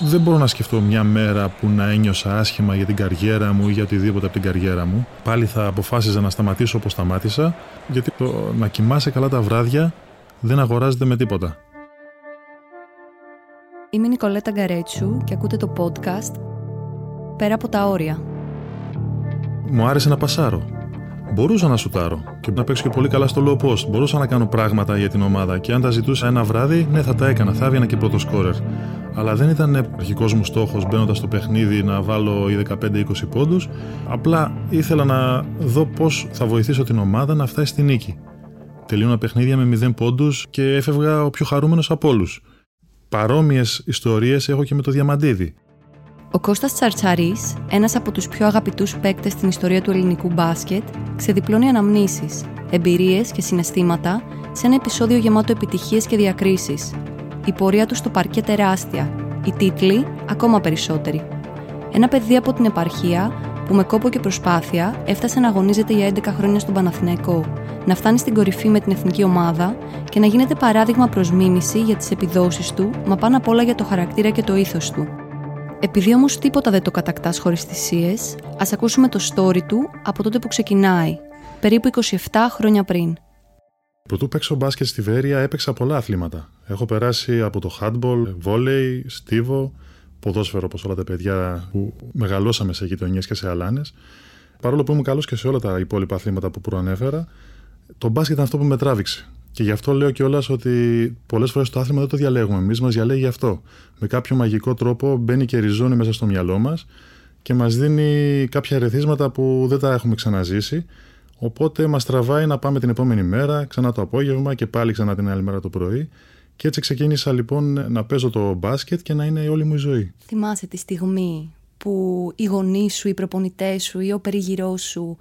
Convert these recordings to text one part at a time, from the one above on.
δεν μπορώ να σκεφτώ μια μέρα που να ένιωσα άσχημα για την καριέρα μου ή για οτιδήποτε από την καριέρα μου. Πάλι θα αποφάσιζα να σταματήσω όπως σταμάτησα, γιατί το να κοιμάσαι καλά τα βράδια δεν αγοράζεται με τίποτα. Είμαι η Νικολέτα Γκαρέτσου και ακούτε το podcast «Πέρα από τα όρια». Μου άρεσε να πασάρω. Μπορούσα να σουτάρω και να παίξω και πολύ καλά στο low post. Μπορούσα να κάνω πράγματα για την ομάδα και αν τα ζητούσα ένα βράδυ, ναι, θα τα έκανα. Θα έβγαινα και πρώτο σκόρερ. Αλλά δεν ήταν αρχικός μου στόχος μπαίνοντας στο παιχνίδι να βάλω 15-20 πόντους. Απλά ήθελα να δω πώς θα βοηθήσω την ομάδα να φτάσει στη νίκη. Τελείωνα παιχνίδια με 0 πόντους και έφευγα ο πιο χαρούμενος από όλους. Παρόμοιες ιστορίες έχω και με το Διαμαντίδη. Ο Κώστας Τσαρτσαρής, ένας από τους πιο αγαπητούς παίκτες στην ιστορία του ελληνικού μπάσκετ, ξεδιπλώνει αναμνήσεις, εμπειρίες και συναισθήματα σε ένα επεισόδιο γεμάτο επιτυχίες και διακρίσεις. Η πορεία του στο παρκέ τεράστια, οι τίτλοι ακόμα περισσότεροι. Ένα παιδί από την επαρχία που με κόπο και προσπάθεια έφτασε να αγωνίζεται για 11 χρόνια στον Παναθηναϊκό, να φτάνει στην κορυφή με την εθνική ομάδα και να γίνεται παράδειγμα προς μίμηση για τις επιδόσεις του, μα πάνω απ' όλα για το χαρακτήρα και το ήθος του. Επειδή όμως τίποτα δεν το κατακτάς χωρίς θυσίες, ας ακούσουμε το story του από τότε που ξεκινάει, περίπου 27 χρόνια πριν. Πρωτού παίξω μπάσκετ στη Βέρεια, έπαιξα πολλά αθλήματα. Έχω περάσει από το handball, βόλεϊ, στίβο, ποδόσφαιρο όπως όλα τα παιδιά που μεγαλώσαμε σε γειτονιές και σε αλάνες. Παρόλο που ήμουν καλός και σε όλα τα υπόλοιπα αθλήματα που προανέφερα, το μπάσκετ ήταν αυτό που με τράβηξε. Και γι' αυτό λέω κιόλας ότι πολλές φορές το άθλημα δεν το διαλέγουμε. Εμείς μας διαλέγει αυτό. Με κάποιο μαγικό τρόπο μπαίνει και ριζώνει μέσα στο μυαλό μας και μας δίνει κάποια ερεθίσματα που δεν τα έχουμε ξαναζήσει. Οπότε μας τραβάει να πάμε την επόμενη μέρα, ξανά το απόγευμα και πάλι ξανά την άλλη μέρα το πρωί. Και έτσι ξεκίνησα λοιπόν να παίζω το μπάσκετ και να είναι όλη μου η ζωή. Θυμάσαι τη στιγμή που οι γονείς σου, οι προπονητές σου ή ο περιγυρό σου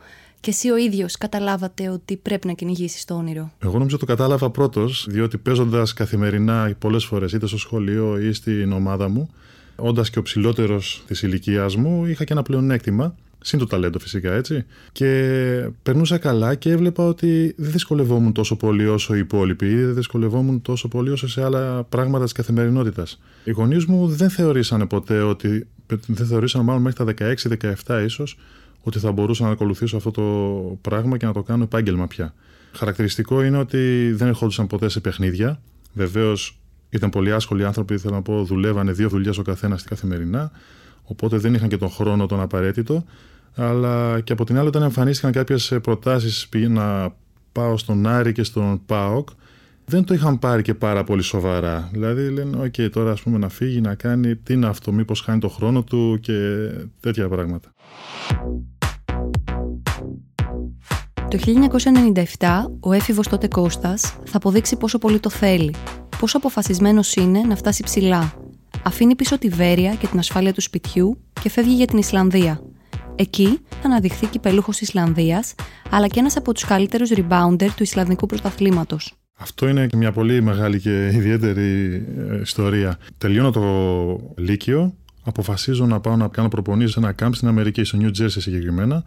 και εσύ ο ίδιος καταλάβατε ότι πρέπει να κυνηγήσεις το όνειρο; Εγώ νομίζω το κατάλαβα πρώτος, διότι παίζοντας καθημερινά πολλές φορές είτε στο σχολείο ή στην ομάδα μου, όντας και ο ψηλότερος της ηλικίας μου, είχα και ένα πλεονέκτημα. Συν το ταλέντο φυσικά έτσι. Και περνούσα καλά και έβλεπα ότι δεν δυσκολευόμουν τόσο πολύ όσο οι υπόλοιποι ή δεν δυσκολευόμουν τόσο πολύ όσο σε άλλα πράγματα της καθημερινότητας. Οι γονείς μου δεν θεωρήσανε ποτέ ότι. Δεν θεωρήσαν μάλλον μέχρι τα 16-17 ίσως ότι θα μπορούσα να ακολουθήσω αυτό το πράγμα και να το κάνω επάγγελμα πια. Χαρακτηριστικό είναι ότι δεν ερχόντουσαν ποτέ σε παιχνίδια. Βεβαίως ήταν πολύ άσχολοι άνθρωποι, θέλω να πω, δουλεύανε δύο δουλειές ο καθένας στην καθημερινά. Οπότε δεν είχαν και τον χρόνο τον απαραίτητο. Αλλά και από την άλλη, όταν εμφανίστηκαν κάποιες προτάσεις να πάω στον Άρη και στον ΠΑΟΚ, δεν το είχαν πάρει και πάρα πολύ σοβαρά. Δηλαδή λένε, OK, τώρα ας πούμε να φύγει, να κάνει, τι είναι αυτό, μήπως χάνει το χρόνο του και τέτοια πράγματα. Το 1997 ο έφηβος τότε Κώστας θα αποδείξει πόσο πολύ το θέλει, πόσο αποφασισμένος είναι να φτάσει ψηλά. Αφήνει πίσω τη Βέρεια και την ασφάλεια του σπιτιού και φεύγει για την Ισλανδία. Εκεί θα αναδειχθεί κυπελούχος Ισλανδίας, αλλά και ένας από τους καλύτερους rebounder του Ισλανδικού πρωταθλήματος. Αυτό είναι μια πολύ μεγάλη και ιδιαίτερη ε, ιστορία. Τελειώνω το Λύκειο, αποφασίζω να πάω να κάνω προπονήσεις σε ένα κάμπ στην Αμερική, στο New Jersey συγκεκριμένα,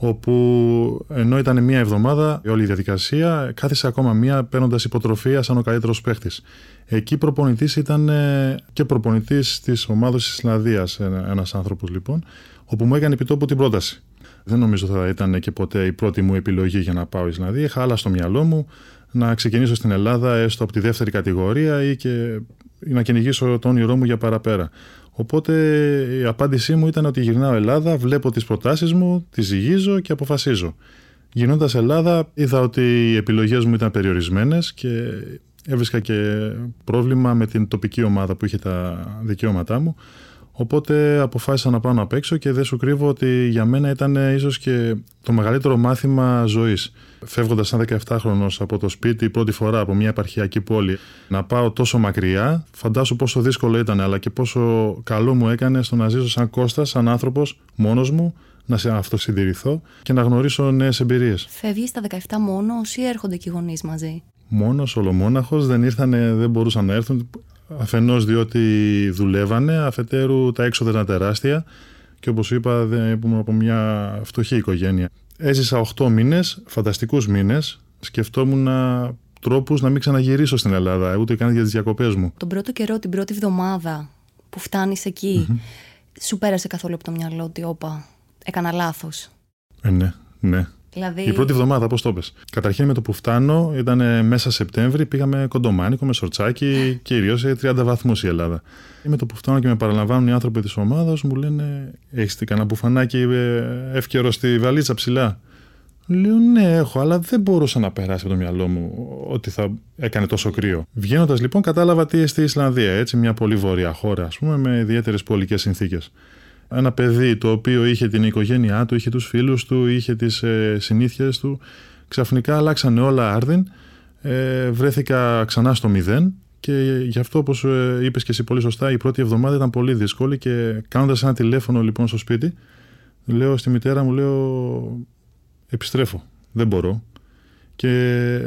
όπου ενώ ήταν μία εβδομάδα όλη η διαδικασία, κάθισε ακόμα μία παίρνοντας υποτροφία σαν ο καλύτερος παίχτης. Εκεί προπονητής ήταν ε, και προπονητής της ομάδα της Ισλανδίας, ένας άνθρωπος λοιπόν, όπου μου έκανε επιτόπου την πρόταση. Δεν νομίζω θα ήταν και ποτέ η πρώτη μου επιλογή για να πάω Ισλανδία. Είχα άλλα στο μυαλό μου να ξεκινήσω στην Ελλάδα έστω από τη δεύτερη κατηγορία ή και να κυνηγήσω το όνειρό μου για παραπέρα. Οπότε η απάντησή μου ήταν ότι γυρνάω Ελλάδα, βλέπω τις προτάσεις μου, τις ζυγίζω και αποφασίζω. Γυρνώντας Ελλάδα είδα ότι οι επιλογές μου ήταν περιορισμένες και έβρισκα και πρόβλημα με την τοπική ομάδα που είχε τα δικαιώματά μου. Οπότε αποφάσισα να πάω να παίξω και δεν σου κρύβω ότι για μένα ήταν ίσως και το μεγαλύτερο μάθημα ζωής. Φεύγοντας σαν 17χρονος από το σπίτι πρώτη φορά από μια επαρχιακή πόλη να πάω τόσο μακριά, φαντάσου πόσο δύσκολο ήταν αλλά και πόσο καλό μου έκανε στο να ζήσω σαν Κώστας, σαν άνθρωπος, μόνος μου, να σε αυτοσυντηρηθώ και να γνωρίσω νέες εμπειρίες. Φεύγεις στα 17 μόνος ή έρχονται και οι γονείς μαζί; Μόνος, ολομόναχος, δεν ήρθανε, δεν μπορούσαν να έρθουν. Αφενός διότι δουλεύανε, αφετέρου τα έξοδα ήταν τεράστια και όπως είπα δεν ήμουν από μια φτωχή οικογένεια. Έζησα 8 μήνες, φανταστικούς μήνες, σκεφτόμουν τρόπους να μην ξαναγυρίσω στην Ελλάδα, ούτε καν για τις διακοπές μου. Τον πρώτο καιρό, την πρώτη εβδομάδα που φτάνεις σου πέρασε καθόλου από το μυαλό ότι όπα, έκανα λάθος. Ε, ναι, ναι. Δηλαδή... Η πρώτη εβδομάδα, πώς το πες. Καταρχήν με το που φτάνω, ήταν μέσα Σεπτέμβρη, πήγαμε κοντομάνικο με σορτσάκι, κυρίως σε 30 βαθμούς η Ελλάδα. Με το που φτάνω και με παραλαμβάνουν οι άνθρωποι της ομάδας, μου λένε: Έχεις κανένα μπουφανάκι εύκαιρο στη βαλίτσα ψηλά; Λέω ναι, έχω, αλλά δεν μπορούσα να περάσει από το μυαλό μου ότι θα έκανε τόσο κρύο. Βγαίνοντας λοιπόν, κατάλαβα τι στη Ισλανδία, έτσι, μια πολύ βόρεια χώρα, ας πούμε, με ιδιαίτερες πολικέ συνθήκες. Ένα παιδί το οποίο είχε την οικογένειά του, είχε τους φίλους του, είχε τις ε, συνήθειες του, ξαφνικά αλλάξανε όλα άρδιν. Ε, βρέθηκα ξανά στο μηδέν και γι' αυτό, όπως ε, είπες και εσύ πολύ σωστά, η πρώτη εβδομάδα ήταν πολύ δύσκολη και κάνοντας ένα τηλέφωνο λοιπόν στο σπίτι, λέω στη μητέρα μου, λέω επιστρέφω. Δεν μπορώ. Και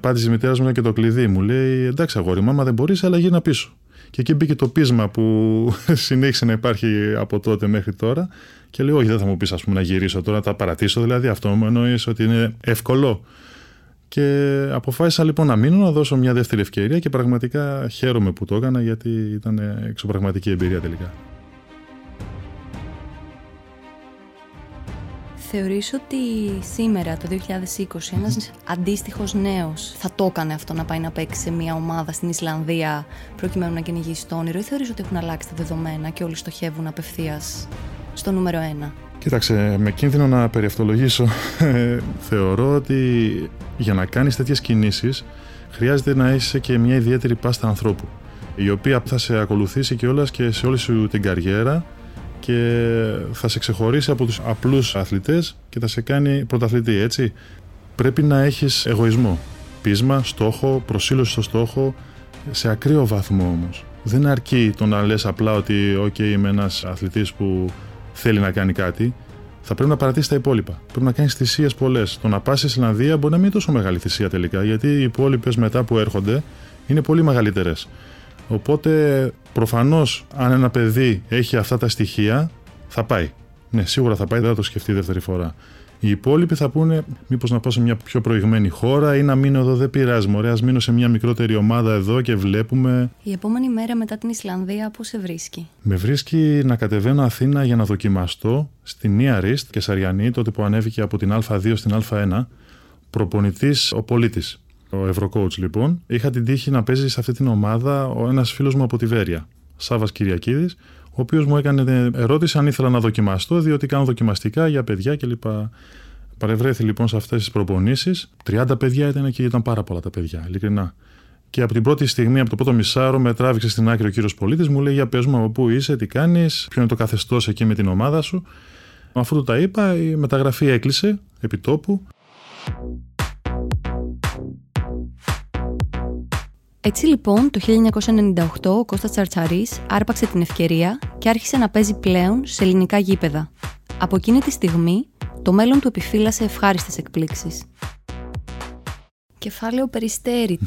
πάτησε η μητέρα μου και το κλειδί μου. Λέει: Εντάξει, αγόρι, μάμα δεν μπορείς, αλλά γίνα πίσω. Και εκεί μπήκε το πείσμα που συνέχισε να υπάρχει από τότε μέχρι τώρα. Και λέει: Όχι, δεν θα μου πεις, ας πούμε, να γυρίσω τώρα, να τα παρατήσω. Δηλαδή, αυτό μου εννοείς ότι είναι εύκολο. Και αποφάσισα λοιπόν να μείνω, να δώσω μια δεύτερη ευκαιρία και πραγματικά χαίρομαι που το έκανα γιατί ήταν εξωπραγματική εμπειρία τελικά. Θεωρείς ότι σήμερα το 2020 ένας αντίστοιχος νέος θα το έκανε αυτό να πάει να παίξει σε μια ομάδα στην Ισλανδία προκειμένου να κυνηγήσει το όνειρο ή θεωρείς ότι έχουν αλλάξει τα δεδομένα και όλοι στοχεύουν απευθείας στο νούμερο ένα; Κοίταξε, με κίνδυνο να περιευτολογήσω, θεωρώ ότι για να κάνεις τέτοιες κινήσεις χρειάζεται να είσαι και μια ιδιαίτερη πάστα ανθρώπου η οποία θα σε ακολουθήσει και όλας και σε όλη σου την καριέρα και θα σε ξεχωρίσει από τους απλούς αθλητές και θα σε κάνει πρωταθλητή, έτσι. Πρέπει να έχεις εγωισμό, πείσμα, στόχο, προσήλωση στο στόχο, σε ακραίο βαθμό όμως. Δεν αρκεί το να λες απλά ότι «ΟΚ, είμαι ένας αθλητής που θέλει να κάνει κάτι». Θα πρέπει να παρατήσεις τα υπόλοιπα. Πρέπει να κάνεις θυσίες πολλές. Το να πας στη Ισλανδία μπορεί να μην είναι τόσο μεγάλη θυσία τελικά, γιατί οι υπόλοιπες μετά που έρχονται είναι πολύ μεγαλύτερες. Οπότε προφανώς, αν ένα παιδί έχει αυτά τα στοιχεία, θα πάει. Ναι, σίγουρα θα πάει, δεν θα το σκεφτεί δεύτερη φορά. Οι υπόλοιποι θα πούνε, μήπως να πάω σε μια πιο προηγμένη χώρα ή να μείνω εδώ, δεν πειράζει. Μωρέ, ας μείνω σε μια μικρότερη ομάδα εδώ και βλέπουμε. Η επόμενη μέρα μετά την Ισλανδία, πώ σε βρίσκει; Με βρίσκει να κατεβαίνω Αθήνα για να δοκιμαστώ στη Νία Ρίστ και Σαριανή, τότε που ανέβηκε από την Α2 στην Α1, προπονητής ο πολίτης. Ο Ευρωκόουτς λοιπόν. Είχα την τύχη να παίζει σε αυτή την ομάδα ο ένας φίλος μου από τη Βέρεια, Σάβας Κυριακίδης, ο οποίος μου έκανε ερώτηση αν ήθελα να δοκιμαστώ, διότι κάνω δοκιμαστικά για παιδιά κλπ. Παρευρέθη λοιπόν σε αυτές τις προπονήσεις. 30 παιδιά ήταν και ήταν πάρα πολλά τα παιδιά, ειλικρινά. Και από την πρώτη στιγμή, από το πρώτο μισάρο, με τράβηξε στην άκρη ο κύριος Πολίτης, μου λέει: Για πες μου, από πού είσαι, τι κάνεις, ποιο είναι το καθεστώς εκεί με την ομάδα σου. Αφού του τα είπα, η μεταγραφή έκλεισε επί τόπου. Έτσι λοιπόν το 1998 ο Κώστας Τσαρτσαρής άρπαξε την ευκαιρία και άρχισε να παίζει πλέον σε ελληνικά γήπεδα. Από εκείνη τη στιγμή το μέλλον του επιφύλασε ευχάριστες εκπλήξεις. Κεφάλαιο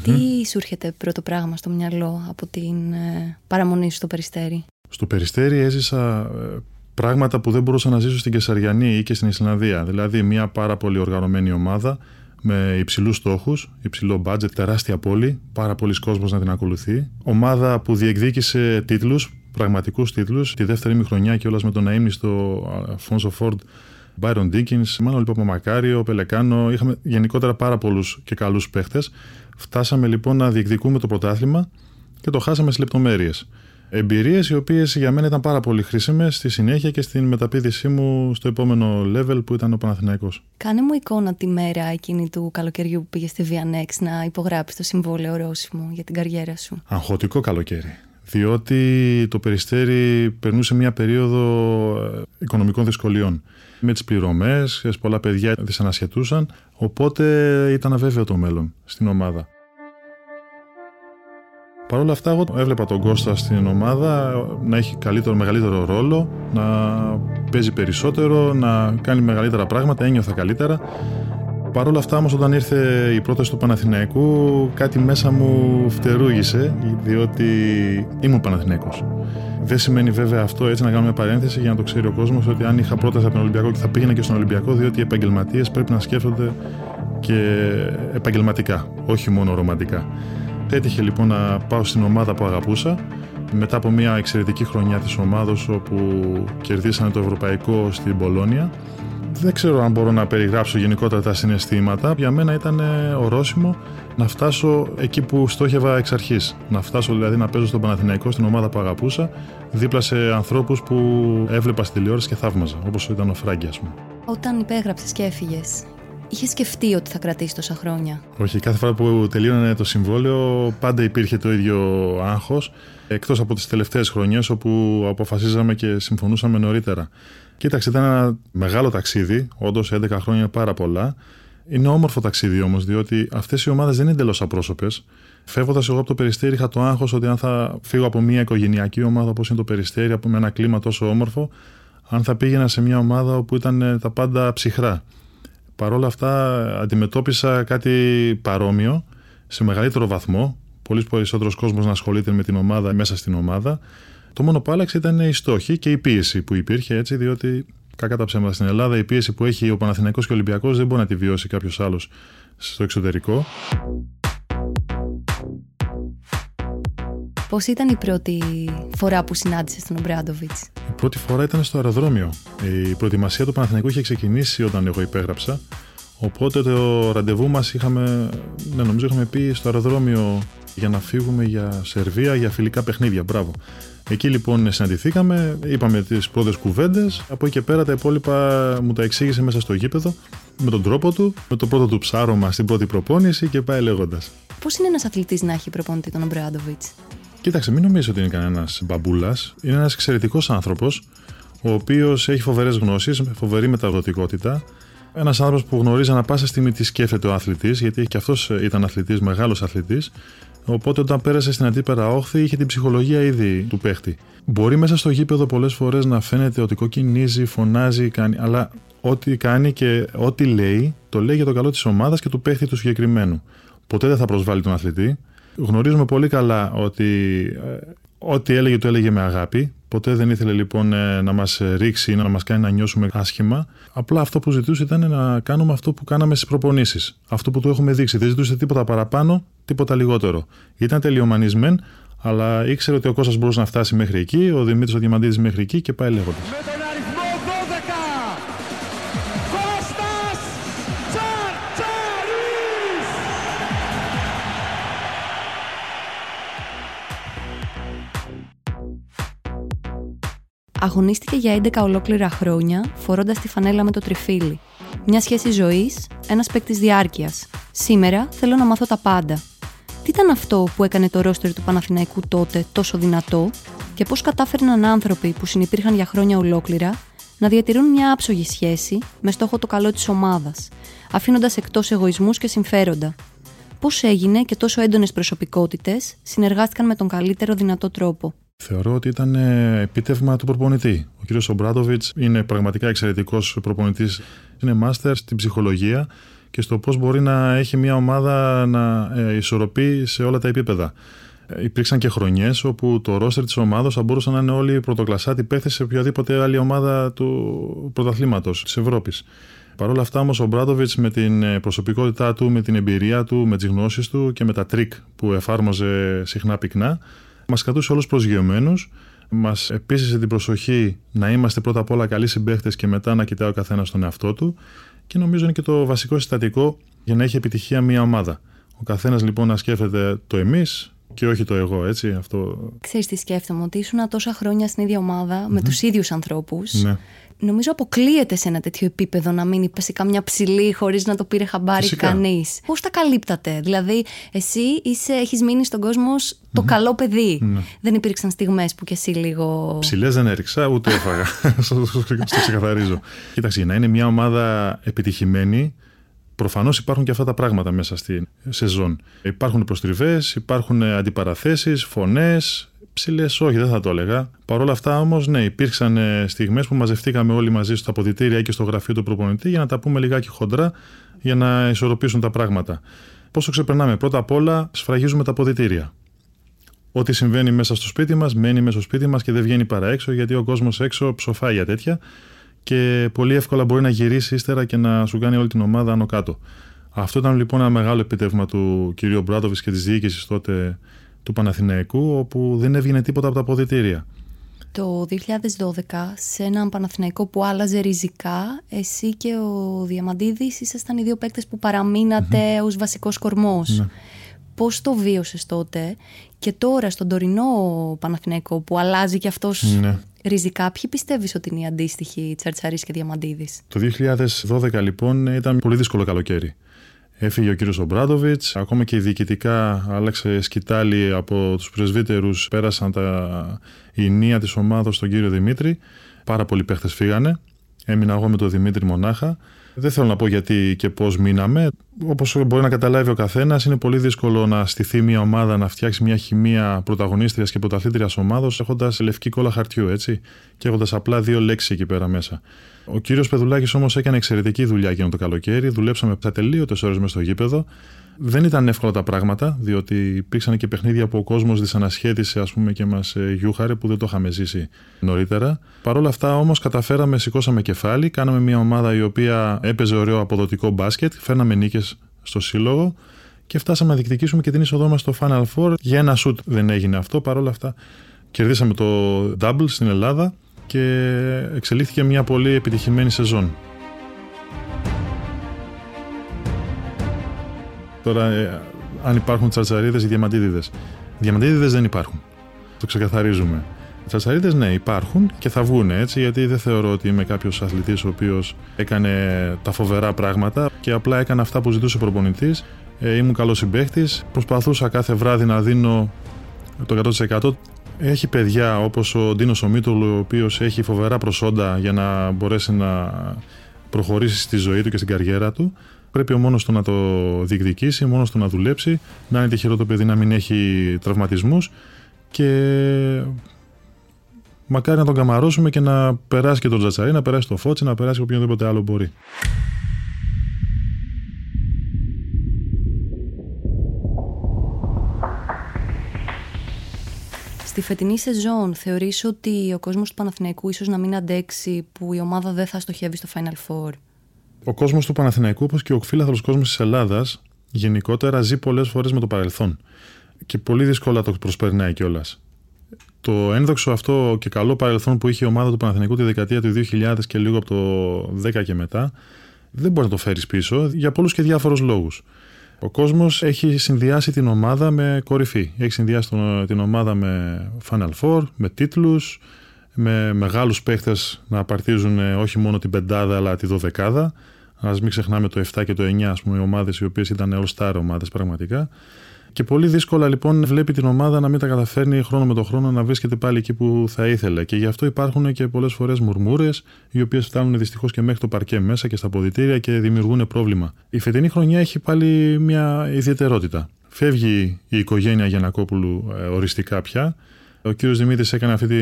Τι σου έρχεται πρώτο πράγμα στο μυαλό από την ε, παραμονή σου στο Περιστέρι. Στο Περιστέρι έζησα ε, πράγματα που δεν μπορούσα να ζήσω στην Κεσαριανή ή και στην Ισλανδία. Δηλαδή μια πάρα πολύ οργανωμένη ομάδα με υψηλούς στόχους, υψηλό μπάτζετ, τεράστια πόλη, πάρα πολλοί κόσμος να την ακολουθεί. Ομάδα που διεκδίκησε τίτλους, πραγματικούς τίτλους, τη δεύτερη μη χρονιά και όλας με τον αίμνηστο Φόνσο Φόρντ, Μπάιρον Ντίκιν, μάλλον λοιπόν Μακάριο, Πελεκάνο. Είχαμε γενικότερα πάρα πολλούς και καλούς παίχτες. Φτάσαμε λοιπόν να διεκδικούμε το πρωτάθλημα και το χάσαμε στις λεπτομέρειες εμπειρίες οι οποίες για μένα ήταν πάρα πολύ χρήσιμες στη συνέχεια και στην μεταπίδησή μου στο επόμενο level που ήταν ο Παναθηναϊκός. Κάνε μου εικόνα τη μέρα εκείνη του καλοκαιριού που πήγες στη Vianex να υπογράψεις το συμβόλαιο ορόσημο για την καριέρα σου. Αγχωτικό καλοκαίρι. Διότι το περιστέρι περνούσε μια περίοδο ε, οικονομικών δυσκολιών. Με τις πληρωμές, πολλά παιδιά δυσανασχετούσαν. Οπότε ήταν αβέβαιο το μέλλον στην ομάδα. Παρ' όλα αυτά, εγώ έβλεπα τον Κώστα στην ομάδα να έχει καλύτερο, μεγαλύτερο ρόλο, να παίζει περισσότερο, να κάνει μεγαλύτερα πράγματα, ένιωθα καλύτερα. Παρ' όλα αυτά, όμως, όταν ήρθε η πρόταση του Παναθηναϊκού, κάτι μέσα μου φτερούγησε, διότι ήμουν Παναθηναϊκός. Δεν σημαίνει βέβαια αυτό έτσι να κάνω μια παρένθεση για να το ξέρει ο κόσμος ότι αν είχα πρόταση από τον Ολυμπιακό και θα πήγαινα και στον Ολυμπιακό, διότι οι επαγγελματίες πρέπει να σκέφτονται και επαγγελματικά, όχι μόνο ρομαντικά. Έτυχε λοιπόν να πάω στην ομάδα που αγαπούσα μετά από μια εξαιρετική χρονιά της ομάδος όπου κερδίσανε το ευρωπαϊκό στην Πολώνια. Δεν ξέρω αν μπορώ να περιγράψω γενικότερα τα συναισθήματα. Για μένα ήταν ορόσημο να φτάσω εκεί που στόχευα εξ αρχής. Να φτάσω δηλαδή να παίζω στον Παναθηναϊκό, στην ομάδα που αγαπούσα, δίπλα σε ανθρώπους που έβλεπα στη τηλεόραση και θαύμαζα, όπως ήταν ο Φράγκη, ας πούμε. Όταν υπέγραψες και έφυγες, είχε σκεφτεί ότι θα κρατήσει τόσα χρόνια; Όχι, κάθε φορά που τελείωνε το συμβόλαιο, πάντα υπήρχε το ίδιο άγχος. Εκτός από τις τελευταίες χρονιές όπου αποφασίζαμε και συμφωνούσαμε νωρίτερα. Κοίταξε, ήταν ένα μεγάλο ταξίδι, όντως 11 χρόνια πάρα πολλά. Είναι όμορφο ταξίδι όμως, διότι αυτές οι ομάδες δεν είναι εντελώς απρόσωπες. Φεύγοντας εγώ από το περιστέρι, είχα το άγχος ότι αν θα φύγω από μια οικογενειακή ομάδα όπως είναι το περιστέρι, από ένα κλίμα τόσο όμορφο, αν θα πήγαινα σε μια ομάδα όπου ήταν ε, τα πάντα ψυχρά. Παρ' όλα αυτά, αντιμετώπισα κάτι παρόμοιο σε μεγαλύτερο βαθμό. Πολύ περισσότερος κόσμος να ασχολείται με την ομάδα μέσα στην ομάδα. Το μόνο που άλλαξε ήταν η στόχη και η πίεση που υπήρχε έτσι, διότι κακά τα ψέματα στην Ελλάδα, η πίεση που έχει ο Παναθηναϊκός και ο Ολυμπιακός δεν μπορεί να τη βιώσει κάποιος άλλος στο εξωτερικό. Πώς ήταν η πρώτη φορά που συνάντησες τον Ομπράντοβιτς, Η πρώτη φορά ήταν στο αεροδρόμιο. Η προετοιμασία του Παναθηναϊκού είχε ξεκινήσει όταν εγώ υπέγραψα. Οπότε το ραντεβού μας είχαμε, ναι, νομίζω είχαμε πει στο αεροδρόμιο για να φύγουμε για Σερβία για φιλικά παιχνίδια. Μπράβο. Εκεί λοιπόν συναντηθήκαμε, είπαμε τις πρώτες κουβέντες. Από εκεί και πέρα τα υπόλοιπα μου τα εξήγησε μέσα στο γήπεδο με τον τρόπο του, με το πρώτο του ψάρωμα στην πρώτη προπόνηση και πάει λέγοντας. Πώς είναι ένας αθλητής να έχει προπονητή τον Ομπράντοβιτ, Κοίταξε, μην νομίζεις ότι είναι κανένας μπαμπούλας. Είναι ένας εξαιρετικός άνθρωπος, ο οποίος έχει φοβερές γνώσεις, φοβερή μεταδοτικότητα. Ένας άνθρωπος που γνωρίζει ανα πάσα στιγμή τι σκέφτεται ο αθλητής, γιατί και αυτός ήταν αθλητής, μεγάλος αθλητής. Οπότε όταν πέρασε στην αντίπερα όχθη είχε την ψυχολογία ήδη του παίχτη. Μπορεί μέσα στο γήπεδο πολλές φορές να φαίνεται ότι κοκκινίζει, φωνάζει, κάνει, αλλά ό,τι κάνει και ό,τι λέει, το λέει για το καλό της ομάδας και του παίχτη του συγκεκριμένου. Ποτέ δεν θα προσβάλλει τον αθλητή. Γνωρίζουμε πολύ καλά ότι ε, ό,τι έλεγε το έλεγε με αγάπη. Ποτέ δεν ήθελε λοιπόν ε, να μας ρίξει ή να μας κάνει να νιώσουμε άσχημα. Απλά αυτό που ζητούσε ήταν να κάνουμε αυτό που κάναμε στις προπονήσεις. Αυτό που του έχουμε δείξει. Δεν ζητούσε τίποτα παραπάνω, τίποτα λιγότερο. Ήταν τελειομανισμέν, αλλά ήξερε ότι ο Κώστας μπορούσε να φτάσει μέχρι εκεί, ο Δημήτρης ο Διαμαντίδης μέχρι εκεί και πάει λέγοντας. Αγωνίστηκε για 11 ολόκληρα χρόνια φορώντας τη φανέλα με το τριφύλι. Μια σχέση ζωής, ένας παίκτης διάρκειας. Σήμερα θέλω να μάθω τα πάντα. Τι ήταν αυτό που έκανε το ρόστερ του Παναθηναϊκού τότε τόσο δυνατό και πώς κατάφερναν άνθρωποι που συνεπήρχαν για χρόνια ολόκληρα να διατηρούν μια άψογη σχέση με στόχο το καλό της ομάδας, αφήνοντας εκτός εγωισμούς και συμφέροντα. Πώς έγινε και τόσο έντονες προσωπικότητες συνεργάστηκαν με τον καλύτερο δυνατό τρόπο. Θεωρώ ότι ήταν ε, επίτευγμα του προπονητή. Ο κ. Ομπράντοβιτς είναι πραγματικά εξαιρετικός προπονητής. Είναι μάστερ στην ψυχολογία και στο πώς μπορεί να έχει μια ομάδα να ε, ισορροπεί σε όλα τα επίπεδα. Ε, υπήρξαν και χρονιές όπου το ρόστερ της ομάδας θα μπορούσε να είναι όλοι πρωτοκλασσάτοι παίχτες σε οποιαδήποτε άλλη ομάδα του πρωταθλήματος της Ευρώπης. Παρ' όλα αυτά όμως ο Ομπράντοβιτς με την προσωπικότητά του, με την εμπειρία του, με τις γνώσεις του και με τα τρικ που εφάρμοζε συχνά πυκνά, Μας κρατούσε όλους προσγειωμένους. Μας επίση την προσοχή να είμαστε πρώτα απ' όλα καλοί συμπαίχτες και μετά να κοιτάει ο καθένας τον εαυτό του. Και νομίζω είναι και το βασικό συστατικό για να έχει επιτυχία μια ομάδα. Ο καθένας λοιπόν να σκέφτεται το εμείς και όχι το εγώ, έτσι. Αυτό... Ξέρεις τι σκέφτομαι, ότι ήσουν τόσα χρόνια στην ίδια ομάδα, με τους ίδιους ανθρώπους. Ναι νομίζω αποκλείεται σε ένα τέτοιο επίπεδο να μείνει σε καμιά ψηλή χωρίς να το πήρε χαμπάρι κανείς. Πώς τα καλύπτατε, Δηλαδή, εσύ έχεις μείνει στον κόσμο το καλό παιδί. Ναι. Δεν υπήρξαν στιγμές που κι εσύ λίγο. Ψηλές δεν έριξα, ούτε έφαγα. Στο ξεκαθαρίζω. Κοίταξε, να είναι μια ομάδα επιτυχημένη. Προφανώς υπάρχουν και αυτά τα πράγματα μέσα στη σεζόν. Υπάρχουν προστριβές, υπάρχουν αντιπαραθέσεις, φωνές, ψηλές, όχι, δεν θα το έλεγα. Παρ' όλα αυτά όμως, ναι, υπήρξαν ε, στιγμές που μαζευτήκαμε όλοι μαζί στα αποδητήρια ή και στο γραφείο του προπονητή για να τα πούμε λιγάκι χοντρά για να ισορροπήσουν τα πράγματα. Πώ το ξεπερνάμε, πρώτα απ' όλα σφραγίζουμε τα αποδητήρια. Ό,τι συμβαίνει μέσα στο σπίτι μας, μένει μέσα στο σπίτι μας και δεν βγαίνει παρά έξω, γιατί ο κόσμος έξω ψοφάει για τέτοια και πολύ εύκολα μπορεί να γυρίσει ύστερα και να σου κάνει όλη την ομάδα άνω κάτω. Αυτό ήταν λοιπόν ένα μεγάλο επιτεύγμα του κ. Μπράτοβη και της διοίκησης τότε του Παναθηναϊκού, όπου δεν έβγαινε τίποτα από τα αποδητήρια. Το 2012, σε έναν Παναθηναϊκό που άλλαζε ριζικά, εσύ και ο Διαμαντίδης ήσασταν οι δύο παίκτες που παραμείνατε mm-hmm. ως βασικός κορμός. Ναι. Πώς το βίωσες τότε και τώρα στον τωρινό Παναθηναϊκό που αλλάζει και αυτός ναι. Ριζικά, ποιοι πιστεύεις ότι είναι οι αντίστοιχοι Τσαρτσαρής και Διαμαντίδης; Το 2012 λοιπόν ήταν πολύ δύσκολο καλοκαίρι. Έφυγε ο κύριος Ομπράντοβιτς, ακόμα και διοικητικά άλλαξε σκητάλη από τους πρεσβύτερους, πέρασαν τα ηνία της ομάδας στον κύριο Δημήτρη. Πάρα πολλοί παίχτες φύγανε. Έμεινα εγώ με τον Δημήτρη μονάχα. Δεν θέλω να πω γιατί και πώς μείναμε. Όπως μπορεί να καταλάβει ο καθένας, είναι πολύ δύσκολο να στηθεί μια ομάδα, να φτιάξει μια χημεία πρωταγωνίστριας και πρωταθλήτριας ομάδα έχοντας λευκή κόλλα χαρτιού, έτσι. Και έχοντας απλά δύο λέξεις εκεί πέρα μέσα. Ο κύριος Πεδουλάκης όμως έκανε εξαιρετική δουλειά εκείνο το καλοκαίρι. Δουλέψαμε ατελείωτες ώρες μες στο γήπεδο. Δεν ήταν εύκολα τα πράγματα, διότι υπήρξαν και παιχνίδια που ο κόσμος δυσανασχέτησε ας πούμε, και μας ε, γιούχαρε που δεν το είχαμε ζήσει νωρίτερα. Παρ' όλα αυτά όμως καταφέραμε, σηκώσαμε κεφάλι, κάναμε μια ομάδα η οποία έπαιζε ωραίο αποδοτικό μπάσκετ, φέρναμε νίκες στο σύλλογο και φτάσαμε να διεκδικήσουμε και την είσοδό μας στο Final Four. Για ένα σουτ δεν έγινε αυτό. Παρ' όλα αυτά κερδίσαμε το double στην Ελλάδα και εξελίχθηκε μια πολύ επιτυχημένη σεζόν. Τώρα, ε, αν υπάρχουν τσαρτσαρίδες ή διαμαντίδιδες. Διαμαντίδιδες δεν υπάρχουν. Το ξεκαθαρίζουμε. Τσαρτσαρίδες, ναι, υπάρχουν και θα βγουν έτσι, γιατί δεν θεωρώ ότι είμαι κάποιος αθλητής ο οποίος έκανε τα φοβερά πράγματα και απλά έκανε αυτά που ζητούσε ο προπονητής. Ε, ήμουν καλός συμπαίχτης. Προσπαθούσα κάθε βράδυ να δίνω το 100%. Έχει παιδιά όπως ο Ντίνος Ομίτολου, ο οποίος έχει φοβερά προσόντα για να μπορέσει να προχωρήσεις στη ζωή του και στην καριέρα του. Πρέπει ο μόνος του να το διεκδικήσει, μόνος του να δουλέψει, να είναι τυχερό το παιδί να μην έχει τραυματισμούς και μακάρι να τον καμαρώσουμε και να περάσει και τον Τζατσαρί, να περάσει το Φώτσι, να περάσει οποιοδήποτε άλλο μπορεί. Στη φετινή σεζόν θεωρείς ότι ο κόσμος του Παναθηναϊκού ίσως να μην αντέξει που η ομάδα δεν θα στοχεύει στο Final Four; Ο κόσμος του Παναθηναϊκού όπως και ο φίλαθρος κόσμος της Ελλάδας γενικότερα ζει πολλές φορές με το παρελθόν και πολύ δύσκολα το προσπερνάει κιόλας. Το ένδοξο αυτό και καλό παρελθόν που είχε η ομάδα του Παναθηναϊκού τη δεκαετία του 2000 και λίγο από το 10 και μετά δεν μπορεί να το φέρεις πίσω για πολλούς και διάφορους λόγους. Ο κόσμος έχει συνδυάσει την ομάδα με κορυφή. Έχει συνδυάσει την ομάδα με Final Four, με τίτλους, με μεγάλους παίχτες να απαρτίζουν ε, όχι μόνο την πεντάδα αλλά τη δωδεκάδα. Α μην ξεχνάμε το 7 και το 9, ας πούμε, οι ομάδες οι οποίες ήταν all-star ομάδες πραγματικά. Και πολύ δύσκολα λοιπόν βλέπει την ομάδα να μην τα καταφέρνει χρόνο με το χρόνο να βρίσκεται πάλι εκεί που θα ήθελε. Και γι' αυτό υπάρχουν και πολλές φορές μουρμούρες, οι οποίες φτάνουν δυστυχώς και μέχρι το παρκέ μέσα και στα ποδητήρια και δημιουργούν πρόβλημα. Η φετινή χρονιά έχει πάλι μια ιδιαιτερότητα. Φεύγει η οικογένεια Γιανακόπουλου ε, οριστικά πια. Ο κύριος Δημήτρης έκανε αυτή τη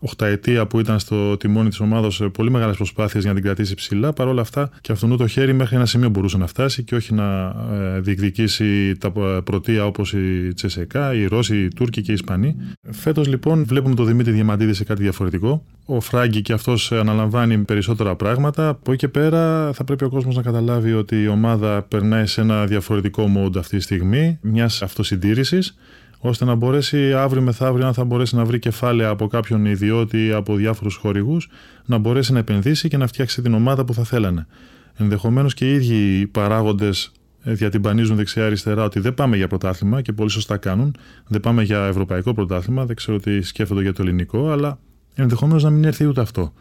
οχταετία που ήταν στο τιμόνι της ομάδας πολύ μεγάλες προσπάθειες για να την κρατήσει ψηλά. Παρ' όλα αυτά και αυτόν το χέρι μέχρι ένα σημείο μπορούσε να φτάσει και όχι να ε, διεκδικήσει τα πρωτεία όπως η Τσεσεκά, οι Ρώσοι, οι Τούρκοι και οι Ισπανοί. Φέτος λοιπόν βλέπουμε τον Δημήτρη Διαμαντίδη σε κάτι διαφορετικό. Ο Φράγκη και αυτός αναλαμβάνει περισσότερα πράγματα. Από εκεί και πέρα θα πρέπει ο κόσμος να καταλάβει ότι η ομάδα περνάει σε ένα διαφορετικό mode αυτή τη στιγμή, μιας αυτοσυντήρησης ώστε να μπορέσει αύριο μεθαύριο, αν θα μπορέσει να βρει κεφάλαια από κάποιον ιδιώτη ή από διάφορους χορηγούς, να μπορέσει να επενδύσει και να φτιάξει την ομάδα που θα θέλανε. Ενδεχομένως και οι ίδιοι παράγοντες διατυμπανίζουν δεξιά-αριστερά ότι δεν πάμε για πρωτάθλημα και πολύ σωστά κάνουν. Δεν πάμε για ευρωπαϊκό πρωτάθλημα, δεν ξέρω τι σκέφτονται για το ελληνικό, αλλά ενδεχομένως να μην έρθει ούτε αυτό.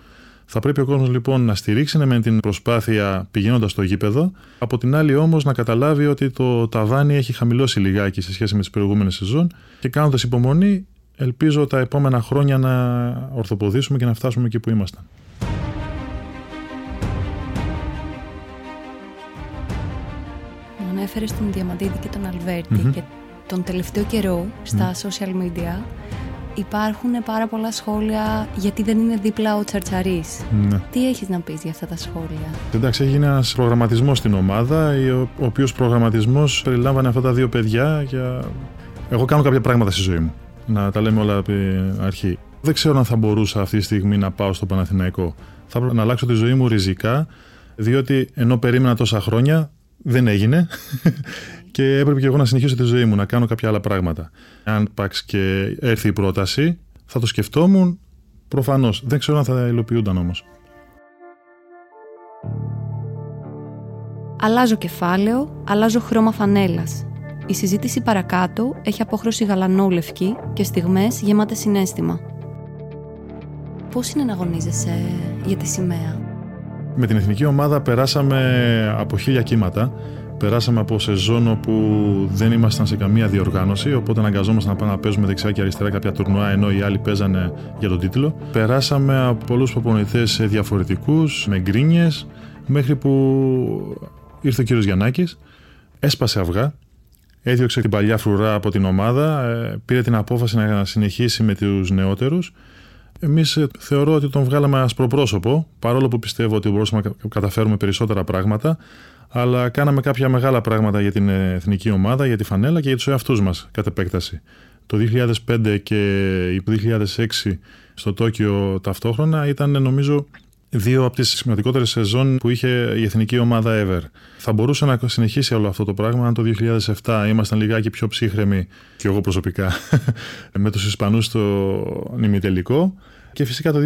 Θα πρέπει ο κόσμος λοιπόν να στηρίξει ναι, με την προσπάθεια πηγαίνοντας στο γήπεδο. Από την άλλη όμως να καταλάβει ότι το ταβάνι έχει χαμηλώσει λιγάκι σε σχέση με τις προηγούμενες σεζόν και κάνοντας υπομονή, ελπίζω τα επόμενα χρόνια να ορθοποδήσουμε και να φτάσουμε εκεί που ήμασταν. Ανέφερες τον Διαμαντίδη και τον αλβερτη και τον τελευταίο καιρό στα social media υπάρχουν πάρα πολλά σχόλια γιατί δεν είναι δίπλα ο Τσαρτσαρής. Ναι. Τι έχεις να πεις για αυτά τα σχόλια; Εντάξει, έγινε ένας προγραμματισμός στην ομάδα, ο οποίος προγραμματισμός περιλάμβανε αυτά τα δύο παιδιά. Για... Εγώ κάνω κάποια πράγματα στη ζωή μου. Να τα λέμε όλα από την αρχή. Δεν ξέρω αν θα μπορούσα αυτή τη στιγμή να πάω στο Παναθηναϊκό. Θα έπρεπε να αλλάξω τη ζωή μου ριζικά, διότι ενώ περίμενα τόσα χρόνια, δεν έγινε. Και έπρεπε και εγώ να συνεχίσω τη ζωή μου, να κάνω κάποια άλλα πράγματα. Αν πάξει και έρθει η πρόταση, θα το σκεφτόμουν προφανώς. Δεν ξέρω αν θα υλοποιούνταν όμως. Αλλάζω κεφάλαιο, αλλάζω χρώμα φανέλας. Η συζήτηση παρακάτω έχει απόχρωση γαλανόλευκη και στιγμές γεμάτες συνέστημα. Πώς είναι να αγωνίζεσαι για τη σημαία; Με την εθνική ομάδα περάσαμε από χίλια κύματα. Περάσαμε από σεζόν όπου δεν ήμασταν σε καμία διοργάνωση, οπότε αναγκαζόμασταν να πάμε να παίζουμε δεξιά και αριστερά κάποια τουρνουά, ενώ οι άλλοι παίζανε για τον τίτλο. Περάσαμε από πολλούς προπονητές διαφορετικούς, με γκρίνιες, μέχρι που ήρθε ο κύριος Γιαννάκης, έσπασε αυγά, έδιωξε την παλιά φρουρά από την ομάδα, ε, πήρε την απόφαση να συνεχίσει με τους νεότερους Εμείς ε, θεωρώ ότι τον βγάλαμε ασπροπρόσωπο, παρόλο που πιστεύω ότι μπορούσαμε να καταφέρουμε περισσότερα πράγματα. Αλλά κάναμε κάποια μεγάλα πράγματα για την ε, εθνική ομάδα, για τη φανέλα και για τους εαυτούς μας κατ' επέκταση. Το 2005 και το 2006 στο Τόκιο ταυτόχρονα ήταν νομίζω δύο από τις σημαντικότερες σεζόν που είχε η εθνική ομάδα ever. Θα μπορούσε να συνεχίσει όλο αυτό το πράγμα αν το 2007 ήμασταν λιγάκι πιο ψύχρεμοι, και εγώ προσωπικά, με τους Ισπανούς στο νημιτελικό. Και φυσικά το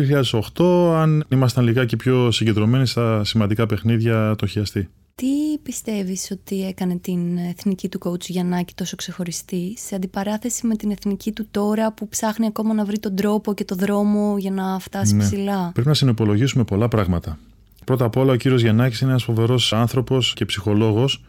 2008, αν ήμασταν λιγάκι πιο συγκεντρωμένοι στα σημαντικά παιχνίδια, το χιαστή. Τι πιστεύεις ότι έκανε την εθνική του coach Γιαννάκη τόσο ξεχωριστή σε αντιπαράθεση με την εθνική του τώρα που ψάχνει ακόμα να βρει τον τρόπο και τον δρόμο για να φτάσει ναι. ψηλά; Πρέπει να συνυπολογίσουμε πολλά πράγματα. Πρώτα απ' όλα ο κύριος Γιαννάκης είναι ένας φοβερός άνθρωπος και ψυχολόγος.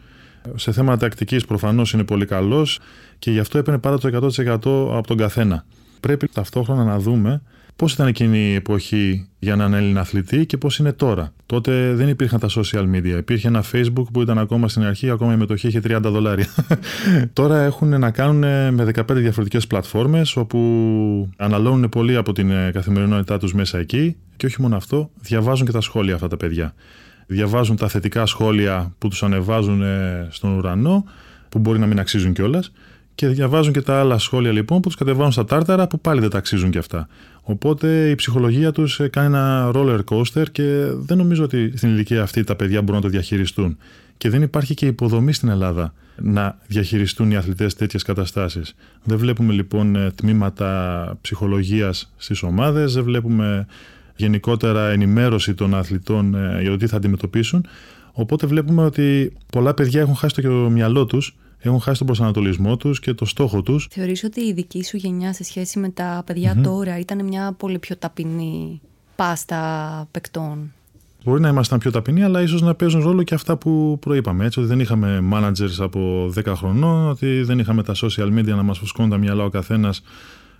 Σε θέματα τακτικής προφανώς είναι πολύ καλός και γι' αυτό έπαιρνε πάρα το 100% από τον καθένα. Πρέπει ταυτόχρονα να δούμε Πώς ήταν εκείνη η εποχή για έναν Έλληνα αθλητή και πώς είναι τώρα. Τότε δεν υπήρχαν τα social media. Υπήρχε ένα Facebook που ήταν ακόμα στην αρχή, ακόμα η μετοχή είχε 30 δολάρια. τώρα έχουν να κάνουν με 15 διαφορετικές πλατφόρμες όπου αναλώνουν πολύ από την ε, καθημερινότητά τους μέσα εκεί και όχι μόνο αυτό, διαβάζουν και τα σχόλια αυτά τα παιδιά. Διαβάζουν τα θετικά σχόλια που τους ανεβάζουν ε, στον ουρανό, που μπορεί να μην αξίζουν κιόλας και διαβάζουν και τα άλλα σχόλια λοιπόν που τους κατεβάζουν στα τάρταρα που πάλι δεν τα αξίζουν κι αυτά. Οπότε η ψυχολογία τους ε, κάνει ένα roller coaster και δεν νομίζω ότι στην ηλικία αυτή τα παιδιά μπορούν να το διαχειριστούν. Και δεν υπάρχει και υποδομή στην Ελλάδα να διαχειριστούν οι αθλητές τέτοιες καταστάσεις. Δεν βλέπουμε λοιπόν ε, τμήματα ψυχολογίας στις ομάδες, δεν βλέπουμε γενικότερα ενημέρωση των αθλητών ε, για το τι θα αντιμετωπίσουν. Οπότε βλέπουμε ότι πολλά παιδιά έχουν χάσει το μυαλό τους έχουν χάσει τον προσανατολισμό τους και το στόχο τους. Θεωρείς ότι η δική σου γενιά σε σχέση με τα παιδια τώρα ήταν μια πολύ πιο ταπεινή πάστα παικτών; Μπορεί να ήμασταν πιο ταπεινοί, αλλά ίσως να παίζουν ρόλο και αυτά που προείπαμε. Έτσι, ότι δεν είχαμε managers από 10 χρονών, ότι δεν είχαμε τα social media να μας φουσκώνουν τα μυαλά ο καθένας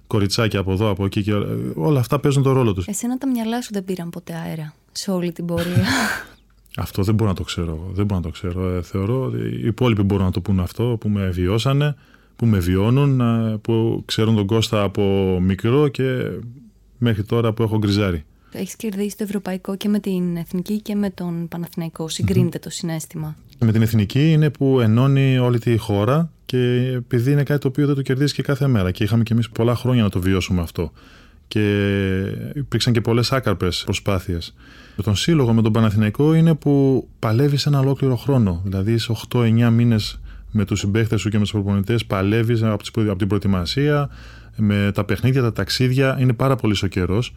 κοριτσάκια από εδώ, από εκεί. Και όλα αυτά παίζουν τον ρόλο τους. Εσένα τα μυαλά σου δεν πήραν ποτέ αέρα σε όλη την πορεία; Αυτό δεν μπορώ να το ξέρω. Δεν μπορώ να το ξέρω. Ε, θεωρώ ότι οι υπόλοιποι μπορούν να το πούν αυτό, που με βιώσανε, που με βιώνουν, που ξέρουν τον Κώστα από μικρό και μέχρι τώρα που έχω γκριζάρει. Έχεις κερδίσει το ευρωπαϊκό και με την εθνική και με τον Παναθηναϊκό. Συγκρίνεται το συνέστημα. Με την εθνική είναι που ενώνει όλη τη χώρα και επειδή είναι κάτι το οποίο δεν το κερδίζει και κάθε μέρα. Και είχαμε και εμείς πολλά χρόνια να το βιώσουμε αυτό. Και υπήρξαν και πολλές άκαρπες προσπάθειες. Με τον σύλλογο, με τον Παναθηναϊκό, είναι που παλεύεις ένα ολόκληρο χρόνο. Δηλαδή, σε 8-9 μήνες με τους συμπαίχτε σου και με τους προπονητές, παλεύεις από την προετοιμασία, με τα παιχνίδια, τα ταξίδια. Είναι πάρα πολύ ο καιρός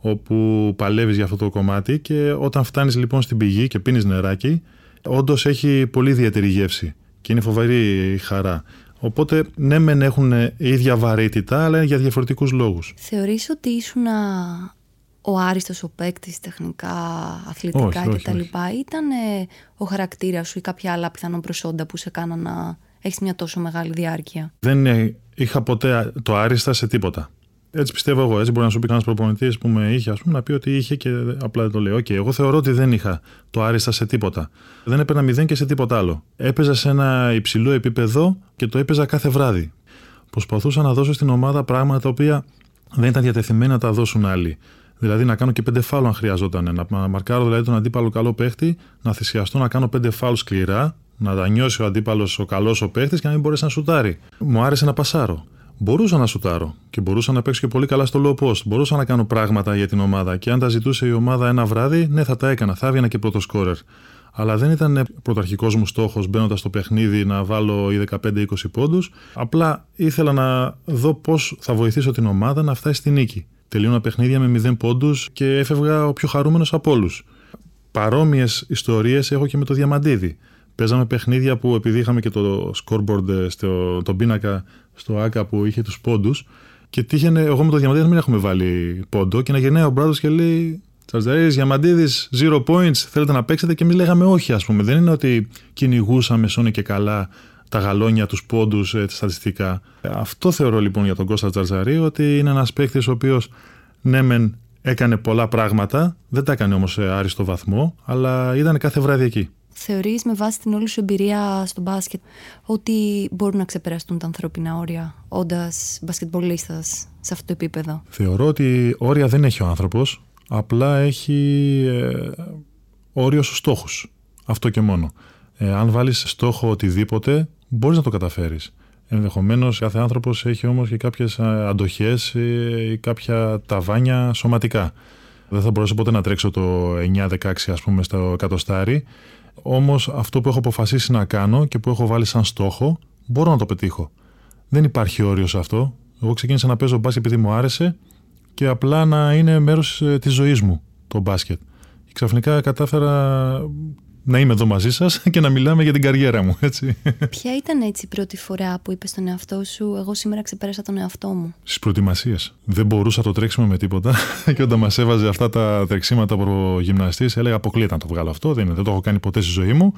όπου παλεύεις για αυτό το κομμάτι και όταν φτάνεις λοιπόν στην πηγή και πίνεις νεράκι, όντως έχει πολύ ιδιαίτερη γεύση και είναι φοβερή η χαρά. Οπότε, ναι, μεν έχουν ίδια βαρύτητα, αλλά για διαφορετικούς λόγους. Θεωρείς ότι ήσουν ο άριστος ο παίκτης τεχνικά, αθλητικά κτλ. Ήταν ε, ο χαρακτήρας σου ή κάποια άλλα πιθανόν προσόντα που σε κάναν να έχεις μια τόσο μεγάλη διάρκεια; Δεν ε, είχα ποτέ το άριστα σε τίποτα. Έτσι πιστεύω εγώ. Έτσι μπορεί να σου πει κανένας προπονητής που με είχε, ας πούμε, να πει ότι είχε και απλά το λέω. Okay, εγώ θεωρώ ότι δεν είχα το άριστα σε τίποτα. Δεν έπαιρνα μηδέν και σε τίποτα άλλο. Έπαιζα σε ένα υψηλό επίπεδο και το έπαιζα κάθε βράδυ. Προσπαθούσα να δώσω στην ομάδα πράγματα τα οποία δεν ήταν διατεθειμένα να τα δώσουν άλλοι. Δηλαδή να κάνω και πέντε φάουλ αν χρειαζόταν. Να μαρκάρω δηλαδή τον αντίπαλο καλό παίχτη, να θυσιαστώ να κάνω πέντε φάουλ σκληρά, να τα νιώσει ο αντίπαλος ο καλός ο παίχτης και να μην μπορέσει να σουτάρει. Μου άρεσε να πασάρω. Μπορούσα να σουτάρω και μπορούσα να παίξω και πολύ καλά στο low post. Μπορούσα να κάνω πράγματα για την ομάδα και αν τα ζητούσε η ομάδα ένα βράδυ, ναι, θα τα έκανα. Θα έβγαινα και πρώτο σκόρερ. Αλλά δεν ήταν πρωταρχικός μου στόχος μπαίνοντας στο παιχνίδι να βάλω οι 15-20 πόντους. Απλά ήθελα να δω πώς θα βοηθήσω την ομάδα να φτάσει στη νίκη. Τελείωνα παιχνίδια με 0 πόντους και έφευγα ο πιο χαρούμενος από όλους. Παρόμοιες ιστορίες έχω και με το Διαμαντίδη. Παίζαμε παιχνίδια που επειδή είχαμε και το scoreboard ε, στο τον πίνακα στο ΆΚΑ που είχε τους πόντους. Και τύχαινε εγώ με το Διαμαντίδης να μην έχουμε βάλει πόντο και να γυρνάει ο Μπράδος και λέει Τσαρτζαρίδης, Διαμαντίδης, zero points, θέλετε να παίξετε και εμεί λέγαμε όχι, ας πούμε. Δεν είναι ότι κυνηγούσαμε σώνε και καλά τα γαλόνια, τους πόντους, ε, στατιστικά. Αυτό θεωρώ λοιπόν για τον Κώστα Τζαρτζαρί ότι είναι ένας παίκτης ο οποίος ναι, μεν έκανε πολλά πράγματα, δεν τα έκανε όμως σε άριστο βαθμό, αλλά ήταν κάθε βράδυ εκεί. Θεωρείς με βάση την όλη σου εμπειρία στο μπάσκετ ότι μπορούν να ξεπεραστούν τα ανθρώπινα όρια όντας μπασκετμπολίστας σε αυτό το επίπεδο; Θεωρώ ότι όρια δεν έχει ο άνθρωπος, απλά έχει ε, όριο στους στόχους. Αυτό και μόνο. Ε, αν βάλεις στόχο οτιδήποτε, μπορείς να το καταφέρεις. Ενδεχομένως κάθε άνθρωπος έχει όμως και κάποιες αντοχές ή κάποια ταβάνια σωματικά. Δεν θα μπορέσω ποτέ να τρέξω το 9-16 ας πούμε στο εκατοστάρι όμως αυτό που έχω αποφασίσει να κάνω και που έχω βάλει σαν στόχο, μπορώ να το πετύχω. Δεν υπάρχει όριο σε αυτό. Εγώ ξεκίνησα να παίζω μπάσκετ επειδή μου άρεσε και απλά να είναι μέρος ε, της ζωής μου το μπάσκετ. Και ξαφνικά κατάφερα να είμαι εδώ μαζί σας και να μιλάμε για την καριέρα μου, έτσι. Ποια ήταν έτσι η πρώτη φορά που είπες στον εαυτό σου, Εγώ σήμερα ξεπέρασα τον εαυτό μου. Στις προετοιμασίες. Δεν μπορούσα το τρέξιμο με τίποτα. και όταν μας έβαζε αυτά τα τρεξίματα προ γυμναστής, έλεγα αποκλείεται να το βγάλω αυτό. Δεν, δεν το έχω κάνει ποτέ στη ζωή μου.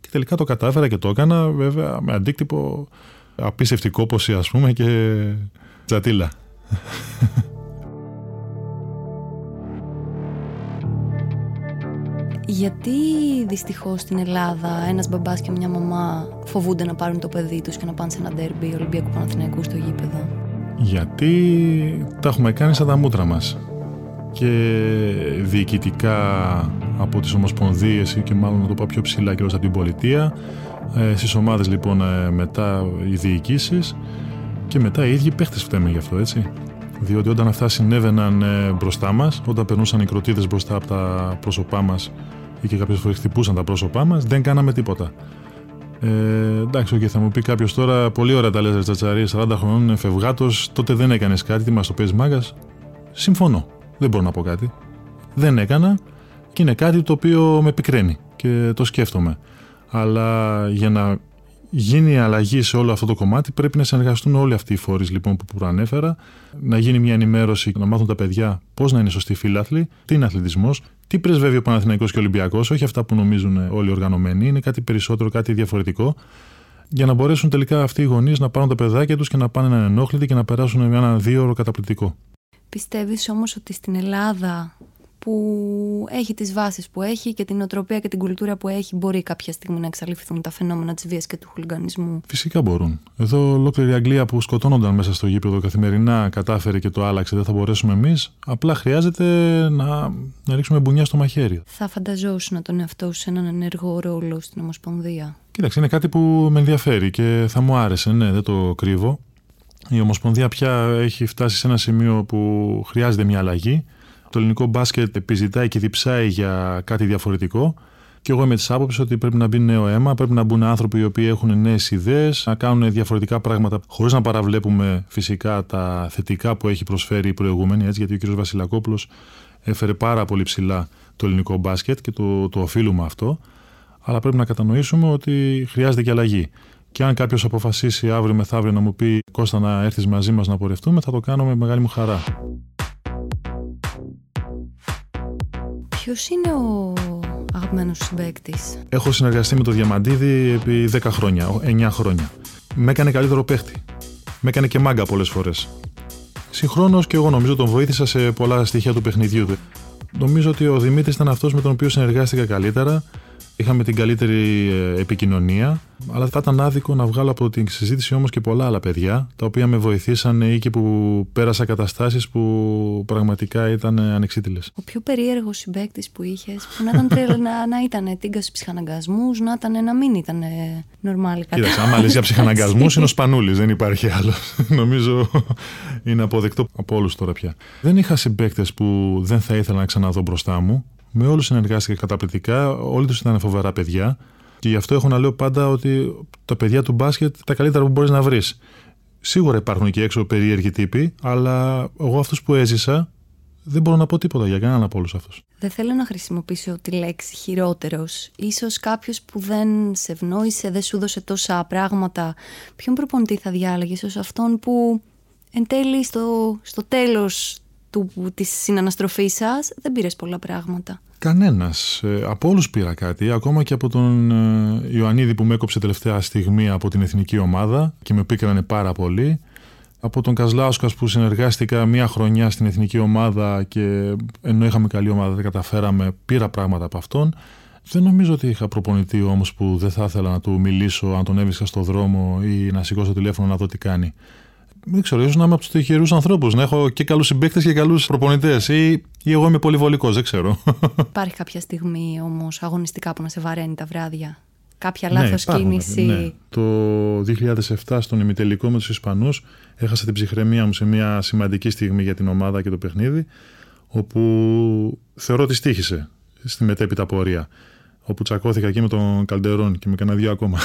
Και τελικά το κατάφερα και το έκανα, βέβαια, με αντίκτυπο απίστευτη κόποση, ας πούμε, και τζατίλα. Γιατί δυστυχώς στην Ελλάδα ένας μπαμπάς και μια μαμά φοβούνται να πάρουν το παιδί τους και να πάνε σε ένα ντέρμπι Ολυμπιακού Παναθηναϊκού στο γήπεδο; Γιατί τα έχουμε κάνει σαν τα μούτρα μας. Και διοικητικά από τις ομοσπονδίες ή και μάλλον να το πω πιο ψηλά και από την πολιτεία. Ε, Στις ομάδες λοιπόν ε, μετά οι διοικήσεις και μετά οι ίδιοι παίχτες φταίμε γι' αυτό έτσι. Διότι όταν αυτά συνέβαιναν ε, μπροστά μας, όταν περνούσαν οι κροτίδες μπροστά από τα πρόσωπά μας ή και κάποιες φορές χτυπούσαν τα πρόσωπά μας, δεν κάναμε τίποτα. Ε, εντάξει, okay, θα μου πει κάποιος τώρα, πολύ ωραία τα λες, Τσατσαρή, 40 χρονών, φευγάτος, τότε δεν έκανες κάτι, τι μας το παίζει μάγκας. Συμφωνώ. Δεν μπορώ να πω κάτι. Δεν έκανα και είναι κάτι το οποίο με επικραίνει και το σκέφτομαι. Αλλά για να γίνει η αλλαγή σε όλο αυτό το κομμάτι, πρέπει να συνεργαστούν όλοι αυτοί οι φορείς λοιπόν, που προανέφερα, να γίνει μια ενημέρωση, να μάθουν τα παιδιά πώς να είναι σωστοί φίλαθλοι, τι είναι αθλητισμός, τι πρεσβεύει ο Παναθηναϊκός και ο Ολυμπιακός, όχι αυτά που νομίζουν όλοι οι οργανωμένοι, είναι κάτι περισσότερο, κάτι διαφορετικό, για να μπορέσουν τελικά αυτοί οι γονείς να πάρουν τα παιδάκια τους και να πάνε να είναι ενόχλητοι και να περάσουν ένα δύο ώρο καταπληκτικό. Πιστεύεις όμως ότι στην Ελλάδα που έχει τις βάσεις που έχει και την οτροπία και την κουλτούρα που έχει μπορεί κάποια στιγμή να εξαλειφθούν τα φαινόμενα της βίας και του χουλγανισμού. Φυσικά μπορούν. Εδώ ολόκληρη η Αγγλία που σκοτώνονταν μέσα στο γήπεδο καθημερινά κατάφερε και το άλλαξε. Δεν θα μπορέσουμε εμείς. Απλά χρειάζεται να, να ρίξουμε μπουνιά στο μαχαίρι. Θα φανταζόσουν τον εαυτό σου σε έναν ενεργό ρόλο στην Ομοσπονδία. Κοίταξε, είναι κάτι που με ενδιαφέρει και θα μου άρεσε, ναι, δεν το κρύβω. Η Ομοσπονδία πια έχει φτάσει σε ένα σημείο που χρειάζεται μια αλλαγή. Το ελληνικό μπάσκετ επιζητάει και διψάει για κάτι διαφορετικό. Και εγώ είμαι της άποψης ότι πρέπει να μπει νέο αίμα, πρέπει να μπουν άνθρωποι οι οποίοι έχουν νέες ιδέες, να κάνουν διαφορετικά πράγματα, χωρίς να παραβλέπουμε φυσικά τα θετικά που έχει προσφέρει η προηγούμενη. Έτσι, γιατί ο κ. Βασιλακόπουλος έφερε πάρα πολύ ψηλά το ελληνικό μπάσκετ και το, το οφείλουμε αυτό. Αλλά πρέπει να κατανοήσουμε ότι χρειάζεται και αλλαγή. Και αν κάποιος αποφασίσει αύριο μεθαύριο να μου πει Κώστα να έρθεις μαζί μας να πορευτούμε, θα το κάνω με μεγάλη μου χαρά. Ποιος είναι ο αγαπημένος σου συμπαίκτη, Έχω συνεργαστεί με το Διαμαντίδη επί 10 χρόνια, 9 χρόνια. Με έκανε καλύτερο παίχτη. Με έκανε και μάγκα πολλές φορές. Συγχρόνως και εγώ νομίζω τον βοήθησα σε πολλά στοιχεία του παιχνιδιού του. Νομίζω ότι ο Δημήτρης ήταν αυτός με τον οποίο συνεργάστηκα καλύτερα Είχαμε την καλύτερη ε, επικοινωνία, αλλά θα ήταν άδικο να βγάλω από την συζήτηση όμως και πολλά άλλα παιδιά, τα οποία με βοηθήσαν ή και που πέρασα καταστάσεις που πραγματικά ήταν ανεξίτηλες. Ο πιο περίεργος συμπέκτη που είχες, που να ήταν τρέλα, να, να ήταν τίγκα στους ψυχαναγκασμούς, να ήταν να μην ήταν νορμάλη κάτι. Κοίταξε, άμα λες για ψυχαναγκασμούς είναι ο Σπανούλης, δεν υπάρχει άλλος. Νομίζω είναι αποδεκτό από όλους τώρα πια. Δεν είχα συμπαίκτες που δεν θα ήθελα να ξαναδώ μπροστά μου Με όλους συνεργάστηκα καταπληκτικά, όλοι τους ήταν φοβερά παιδιά. Και γι' αυτό έχω να λέω πάντα ότι τα παιδιά του μπάσκετ τα καλύτερα που μπορείς να βρεις. Σίγουρα υπάρχουν και έξω περίεργοι τύποι, αλλά εγώ αυτούς που έζησα δεν μπορώ να πω τίποτα για κανέναν από όλους αυτούς. Δεν θέλω να χρησιμοποιήσω τη λέξη χειρότερος. σω κάποιος που δεν σε ευνόησε, δεν σου δώσε τόσα πράγματα. Ποιον προπονητή θα διάλεγες ως αυτόν που εν τέλει στο, στο τέλος της συναναστροφής σας δεν πήρες πολλά πράγματα. Κανένας. Ε, από όλους πήρα κάτι. Ακόμα και από τον ε, Ιωαννίδη που με έκοψε τελευταία στιγμή από την εθνική ομάδα και με πήκρανε πάρα πολύ από τον Κασλάουσκας που συνεργάστηκα μία χρονιά στην εθνική ομάδα και ενώ είχαμε καλή ομάδα δεν καταφέραμε, πήρα πράγματα από αυτόν. Δεν νομίζω ότι είχα προπονητή όμως που δεν θα ήθελα να του μιλήσω αν τον έβρισκα στο δρόμο ή να σηκώσω τηλέφωνο να δω τι κάνει. Δεν ξέρω, ίσω να είμαι από τους τυχερούς ανθρώπους, να έχω και καλούς συμπαίκτες και καλούς προπονητές. Ή, ή εγώ είμαι πολύ βολικό, δεν ξέρω. Υπάρχει κάποια στιγμή όμως αγωνιστικά που να σε βαραίνει τα βράδια; Κάποια ναι, λάθος κίνηση; Ναι. Το 2007 στον ημιτελικό με τους Ισπανούς έχασα την ψυχραιμία μου σε μια σημαντική στιγμή για την ομάδα και το παιχνίδι όπου θεωρώ ότι στήχησε στη μετέπειτα πορεία όπου τσακώθηκα εκεί με τον Καλντερόν και με κανένα δύο ακόμα.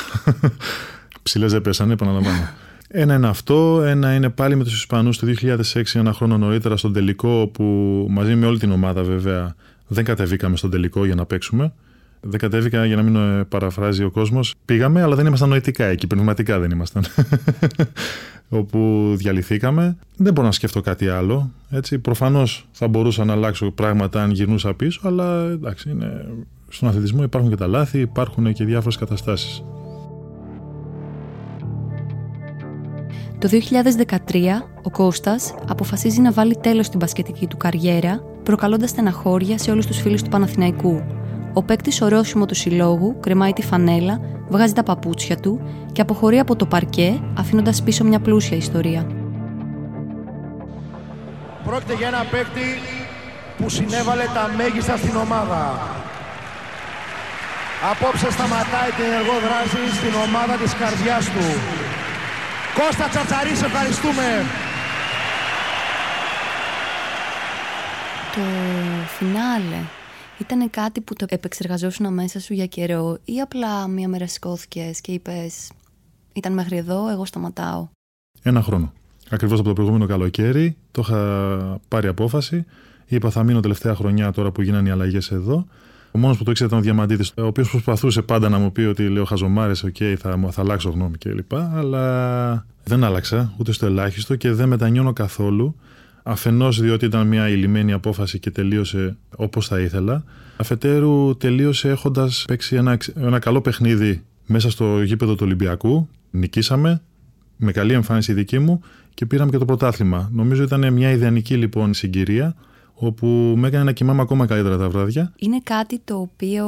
Ψηλές δεν πέσανε, επαναλαμβάνω. Ένα είναι αυτό, ένα είναι πάλι με τους Ισπανούς το 2006, ένα χρόνο νωρίτερα στον τελικό, όπου μαζί με όλη την ομάδα βέβαια δεν κατεβήκαμε στον τελικό για να παίξουμε. Δεν κατέβηκα για να μην ε, παραφράζει ο κόσμος. Πήγαμε, αλλά δεν ήμασταν νοητικά εκεί, πνευματικά δεν ήμασταν. Όπου διαλυθήκαμε. Δεν μπορώ να σκεφτώ κάτι άλλο. Έτσι. Προφανώς θα μπορούσα να αλλάξω πράγματα αν γυρνούσα πίσω, αλλά εντάξει, είναι... στον αθλητισμό υπάρχουν και τα λάθη, υπάρχουν και διάφορες καταστάσεις. Το 2013, ο Κώστας αποφασίζει να βάλει τέλος στην μπασκετική του καριέρα, προκαλώντας στεναχώρια σε όλους τους φίλους του Παναθηναϊκού, ο παίκτης ορόσημο του συλλόγου κρεμάει τη φανέλα, βγάζει τα παπούτσια του και αποχωρεί από το παρκέ, αφήνοντας πίσω μια πλούσια ιστορία. Πρόκειται για ένα παίκτη που συνέβαλε τα μέγιστα στην ομάδα. Απόψε σταματάει την ενεργό δράση στην ομάδα της καρδιάς του. Κώστα Τσατσαρής, ευχαριστούμε. Το φινάλε ήταν κάτι που το επεξεργαζόσουν μέσα σου για καιρό ή απλά μία μέρα σηκώθηκες και είπες ήταν μέχρι εδώ, εγώ σταματάω. Ένα χρόνο. Ακριβώς από το προηγούμενο καλοκαίρι το είχα πάρει απόφαση. Είπα θα μείνω τελευταία χρονιά τώρα που γίνανε οι αλλαγές εδώ. Ο μόνος που το ήξερε ήταν ο Διαμαντίδης, ο οποίος προσπαθούσε πάντα να μου πει ότι λέω χαζομάρες, ok, okay, θα, θα αλλάξω γνώμη κλπ. Αλλά δεν άλλαξα ούτε στο ελάχιστο και δεν μετανιώνω καθόλου. Αφενός διότι ήταν μια ειλημμένη απόφαση και τελείωσε όπως θα ήθελα. Αφετέρου τελείωσε έχοντας παίξει ένα, ένα καλό παιχνίδι μέσα στο γήπεδο του Ολυμπιακού. Νικήσαμε με καλή εμφάνιση δική μου και πήραμε και το πρωτάθλημα. Νομίζω ήταν μια ιδανική λοιπόν συγκυρία όπου με έκανε να κοιμάμαι ακόμα καλύτερα τα βράδια. Είναι κάτι το οποίο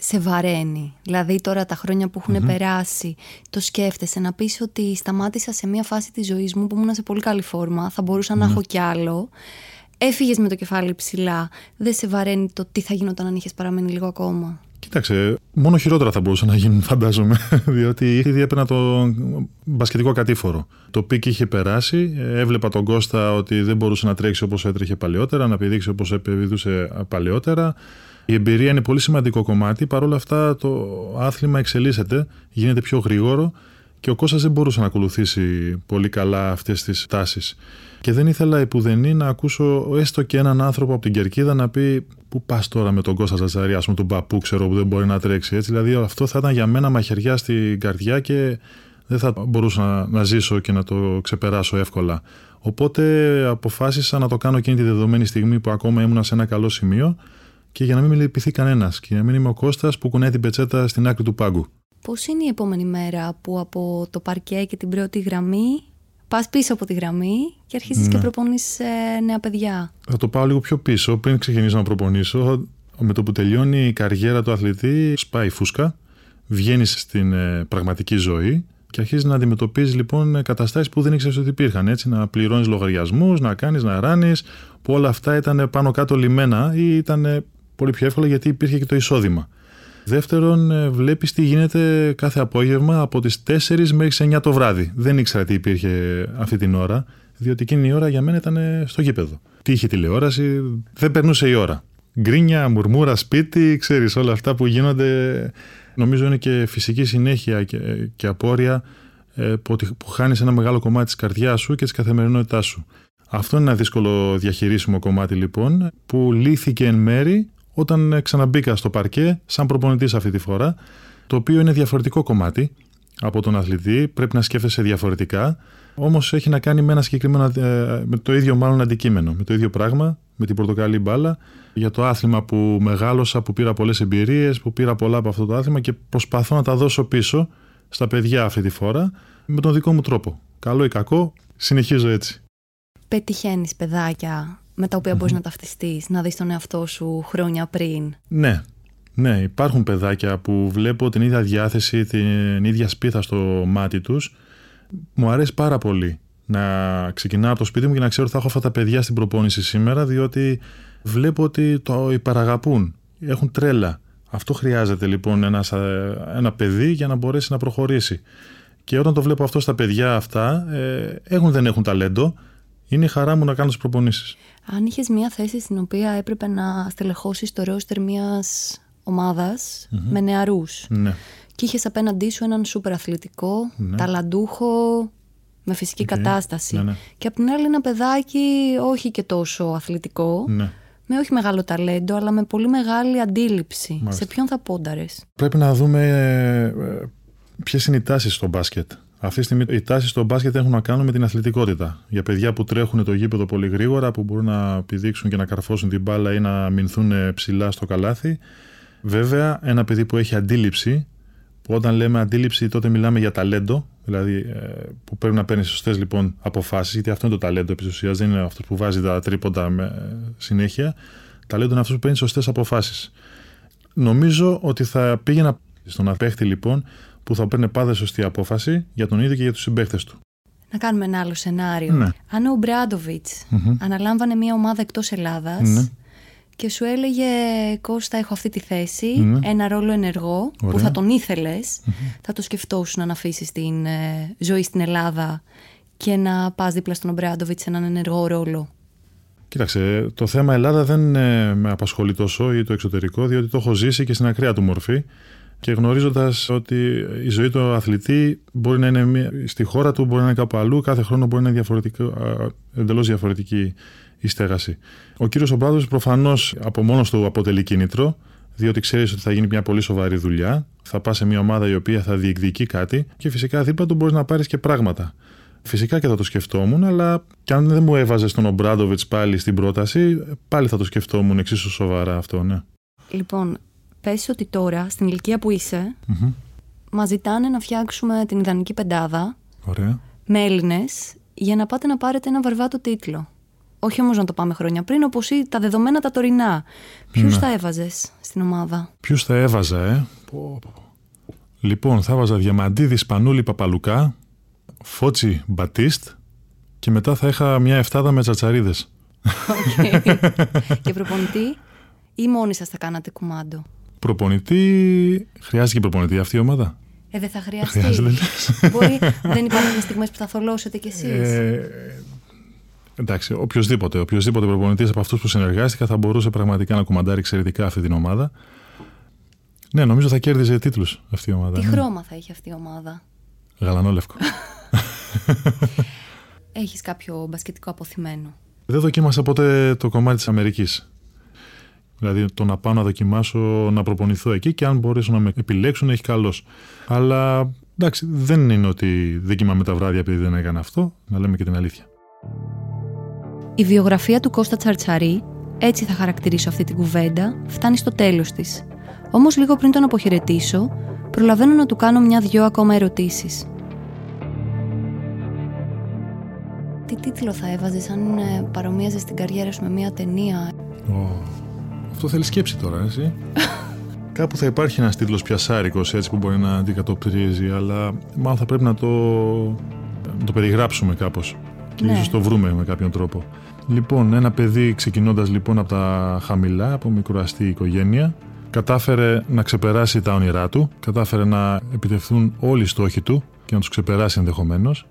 σε βαραίνει. Δηλαδή τώρα τα χρόνια που έχουν περάσει, το σκέφτεσαι να πεις ότι σταμάτησα σε μια φάση της ζωής μου που ήμουν σε πολύ καλή φόρμα, θα μπορούσα να έχω κι άλλο. Έφυγες με το κεφάλι ψηλά. Δεν σε βαραίνει το τι θα γινόταν αν είχες παραμείνει λίγο ακόμα; Κοίταξε, μόνο χειρότερα θα μπορούσαν να γίνουν, φαντάζομαι. Διότι ήδη έπαιρνα το μπασκετικό κατήφορο. Το peak είχε περάσει. Έβλεπα τον Κώστα ότι δεν μπορούσε να τρέξει όπως έτρεχε παλαιότερα, να πηδήξει όπως πηδούσε παλαιότερα. Η εμπειρία είναι πολύ σημαντικό κομμάτι. Παρ' όλα αυτά το άθλημα εξελίσσεται, γίνεται πιο γρήγορο και ο Κώστας δεν μπορούσε να ακολουθήσει πολύ καλά αυτές τις τάσεις. Και δεν ήθελα επ' ουδενί να ακούσω έστω και έναν άνθρωπο από την κερκίδα να πει Πού πας τώρα με τον Κώστα Τσαρτσαρή, ας πούμε, τον παππού, ξέρω 'γω που δεν μπορεί να τρέξει. Έτσι, δηλαδή, αυτό θα ήταν για μένα μαχαιριά στην καρδιά και δεν θα μπορούσα να, να ζήσω και να το ξεπεράσω εύκολα. Οπότε αποφάσισα να το κάνω εκείνη τη δεδομένη στιγμή που ακόμα ήμουν σε ένα καλό σημείο και για να μην με λυπηθεί κανένας και για να μην είμαι ο Κώστας που κουνάει την πετσέτα στην άκρη του πάγκου. Πώς είναι η επόμενη μέρα που από το παρκέ και την πρώτη γραμμή πας πίσω από τη γραμμή και αρχίζει ναι. και προπονείς ε, νέα παιδιά. Θα το πάω λίγο πιο πίσω. Πριν ξεκινήσω να προπονήσω, με το που τελειώνει η καριέρα του αθλητή, σπάει φούσκα, βγαίνεις στην ε, πραγματική ζωή και αρχίζεις να αντιμετωπίζεις λοιπόν καταστάσεις που δεν ήξερες ότι υπήρχαν. Έτσι, να πληρώνεις λογαριασμούς, να κάνεις, να ράνεις, που όλα αυτά ήταν πάνω κάτω λιμένα ή ήταν πολύ πιο εύκολα γιατί υπήρχε και το εισόδημα. Δεύτερον, ε, βλέπεις τι γίνεται κάθε απόγευμα από τις 4 μέχρι τις 9 το βράδυ. Δεν ήξερα τι υπήρχε αυτή την ώρα, διότι εκείνη η ώρα για μένα ήταν στο γήπεδο. Τι είχε τηλεόραση, δεν περνούσε η ώρα. γκρίνια, μουρμούρα, σπίτι, ξέρεις όλα αυτά που γίνονται. Νομίζω είναι και φυσική συνέχεια και, και απόρρια ε, που, που χάνεις ένα μεγάλο κομμάτι της καρδιάς σου και της καθημερινότητάς σου. Αυτό είναι ένα δύσκολο διαχειρίσιμο κομμάτι λοιπόν που λύθηκε εν μέρη όταν ξαναμπήκα στο παρκέ σαν προπονητής αυτή τη φορά το οποίο είναι διαφορετικό κομμάτι από τον αθλητή, πρέπει να σκέφτεσαι διαφορετικά όμως έχει να κάνει με ένα συγκεκριμένο, ε, με το ίδιο μάλλον αντικείμενο, με το ίδιο πράγμα, με την πορτοκαλί μπάλα, για το άθλημα που μεγάλωσα, που πήρα πολλές εμπειρίες, που πήρα πολλά από αυτό το άθλημα και προσπαθώ να τα δώσω πίσω στα παιδιά αυτή τη φορά με τον δικό μου τρόπο. Καλό ή κακό, συνεχίζω έτσι. Πετυχαίνεις παιδάκια με τα οποία μπορείς να ταυτιστείς, να δεις τον εαυτό σου χρόνια πριν. Ναι, ναι, υπάρχουν παιδάκια που βλέπω την ίδια διάθεση, την ίδια σπίθα στο μάτι τους μου αρέσει πάρα πολύ να ξεκινάω από το σπίτι μου και να ξέρω ότι θα έχω αυτά τα παιδιά στην προπόνηση σήμερα, διότι βλέπω ότι το υπεραγαπούν. Έχουν τρέλα. Αυτό χρειάζεται λοιπόν ένας, ένα παιδί για να μπορέσει να προχωρήσει. Και όταν το βλέπω αυτό στα παιδιά αυτά, ε, έχουν δεν έχουν ταλέντο, είναι η χαρά μου να κάνω τις προπονήσεις. Αν είχες μια θέση στην οποία έπρεπε να στελεχώσεις το ρόστερ μιας ομάδας με νεαρούς. Ναι και είχες απέναντί σου έναν σούπερ αθλητικό, ναι. ταλαντούχο, με φυσική κατάσταση. Ναι, ναι. Και απ' την άλλη ένα παιδάκι όχι και τόσο αθλητικό, ναι. με όχι μεγάλο ταλέντο, αλλά με πολύ μεγάλη αντίληψη. Σε ποιον θα πόνταρες; Πρέπει να δούμε ε, ποιες είναι οι τάσεις στο μπάσκετ. Αυτή τη στιγμή οι τάσεις στο μπάσκετ έχουν να κάνουν με την αθλητικότητα. Για παιδιά που τρέχουν το γήπεδο πολύ γρήγορα, που μπορούν να πηδήξουν και να καρφώσουν την μπάλα ή να μηνθούν ψηλά στο καλάθι. Βέβαια, ένα παιδί που έχει αντίληψη όταν λέμε αντίληψη, τότε μιλάμε για ταλέντο, δηλαδή ε, που πρέπει να παίρνει σωστές λοιπόν αποφάσεις, γιατί αυτό είναι το ταλέντο επί ουσίας, δεν είναι αυτός που βάζει τα τρίποντα με ε, συνέχεια. Ταλέντο είναι αυτός που παίρνει σωστές αποφάσεις. Νομίζω ότι θα πήγαινα στον απέχτη λοιπόν που θα παίρνει πάντα σωστή απόφαση για τον ίδιο και για τους συμπαίχτε του. Να κάνουμε ένα άλλο σενάριο. Ναι. Αν ο μπραντοβιτ αναλάμβανε μια ομάδα εκτός Ελλάδας, ναι και σου έλεγε Κώστα έχω αυτή τη θέση, ένα ρόλο ενεργό που θα τον ηθελες θα το σκεφτόσουν να αφήσει την ε, ζωή στην Ελλάδα και να πας δίπλα στον Ομπράντοβιτ σε έναν ενεργό ρόλο. Κοίταξε, το θέμα Ελλάδα δεν ε, με απασχολεί τόσο ή το εξωτερικό, διότι το έχω ζήσει και στην ακραία του μορφή και γνωρίζοντας ότι η ζωή του αθλητή μπορεί να είναι στη χώρα του, μπορεί να είναι κάπου αλλού, κάθε χρόνο μπορεί να είναι εντελώς διαφορετική η στέγαση. Ο κύριος Ομπράδος προφανώς από μόνος του αποτελεί κίνητρο, διότι ξέρεις ότι θα γίνει μια πολύ σοβαρή δουλειά, θα πας σε μια ομάδα η οποία θα διεκδικεί κάτι και φυσικά δίπλα του μπορείς να πάρεις και πράγματα. Φυσικά και θα το σκεφτόμουν, αλλά και αν δεν μου έβαζες τον Ομπράντοβιτ πάλι στην πρόταση, πάλι θα το σκεφτόμουν εξίσου σοβαρά αυτό, ναι. Λοιπόν, πες ότι τώρα, στην ηλικία που είσαι, mm μας ζητάνε να φτιάξουμε την ιδανική πεντάδα. Ωραία. Με Έλληνες, για να πάτε να πάρετε ένα βαρβάτο τίτλο. Όχι όμως να το πάμε χρόνια πριν, όπως τα δεδομένα τα τωρινά. Ποιους ναι. θα έβαζες στην ομάδα, Ποιους θα έβαζα, ε; Λοιπόν, θα έβαζα Διαμαντίδη Σπανούλη Παπαλουκά, Φώτσι Μπατίστ και μετά θα είχα μια εφτάδα με τσατσαρίδες. Okay. και προπονητή, ή μόνοι σας θα κάνατε κουμάντο; Προπονητή. Χρειάζεται και προπονητή αυτή η ομάδα; Ε, δεν θα χρειαστεί. Μπορεί, δεν υπάρχουν στιγμές που θα θολώσετε κι εσείς. Ε, Εντάξει, οποιοδήποτε, οποιοδήποτε προπονητής από αυτούς που συνεργάστηκα θα μπορούσε πραγματικά να κουμαντάρει εξαιρετικά αυτή την ομάδα. Ναι, νομίζω θα κέρδιζε τίτλους αυτή η ομάδα. Τι ναι. χρώμα θα έχει αυτή η ομάδα; Γαλανόλευκο. Έχεις κάποιο μπασκετικό αποθυμένο; Δεν δοκίμασα ποτέ το κομμάτι της Αμερικής. Δηλαδή το να πάω να δοκιμάσω να προπονηθώ εκεί και αν μπορέσουν να με επιλέξουν έχει καλώ. Αλλά εντάξει, δεν είναι ότι δεν κοιμάμαι τα βράδια επειδή δεν έκανα αυτό, να λέμε και την αλήθεια. Η βιογραφία του Κώστα Τσαρτσαρή, έτσι θα χαρακτηρίσω αυτή την κουβέντα, φτάνει στο τέλος της. Όμως λίγο πριν τον αποχαιρετήσω, προλαβαίνω να του κάνω μια-δυο ακόμα ερωτήσεις. Τι τίτλο θα έβαζες αν ε, παρομοίαζες την καριέρα σου με μια ταινία; Oh, αυτό θέλει σκέψη τώρα, έτσι. Κάπου θα υπάρχει ένας τίτλος πιασάρικος έτσι που μπορεί να αντικατοπτρίζει, αλλά μάλλον θα πρέπει να το, να το περιγράψουμε κάπως και ναι. ίσως το βρούμε με κάποιον τρόπο. Λοιπόν, ένα παιδί ξεκινώντας λοιπόν από τα χαμηλά, από μικροαστή οικογένεια, κατάφερε να ξεπεράσει τα όνειρά του, κατάφερε να επιτευχθούν όλοι οι στόχοι του και να τους ξεπεράσει ενδεχομένως.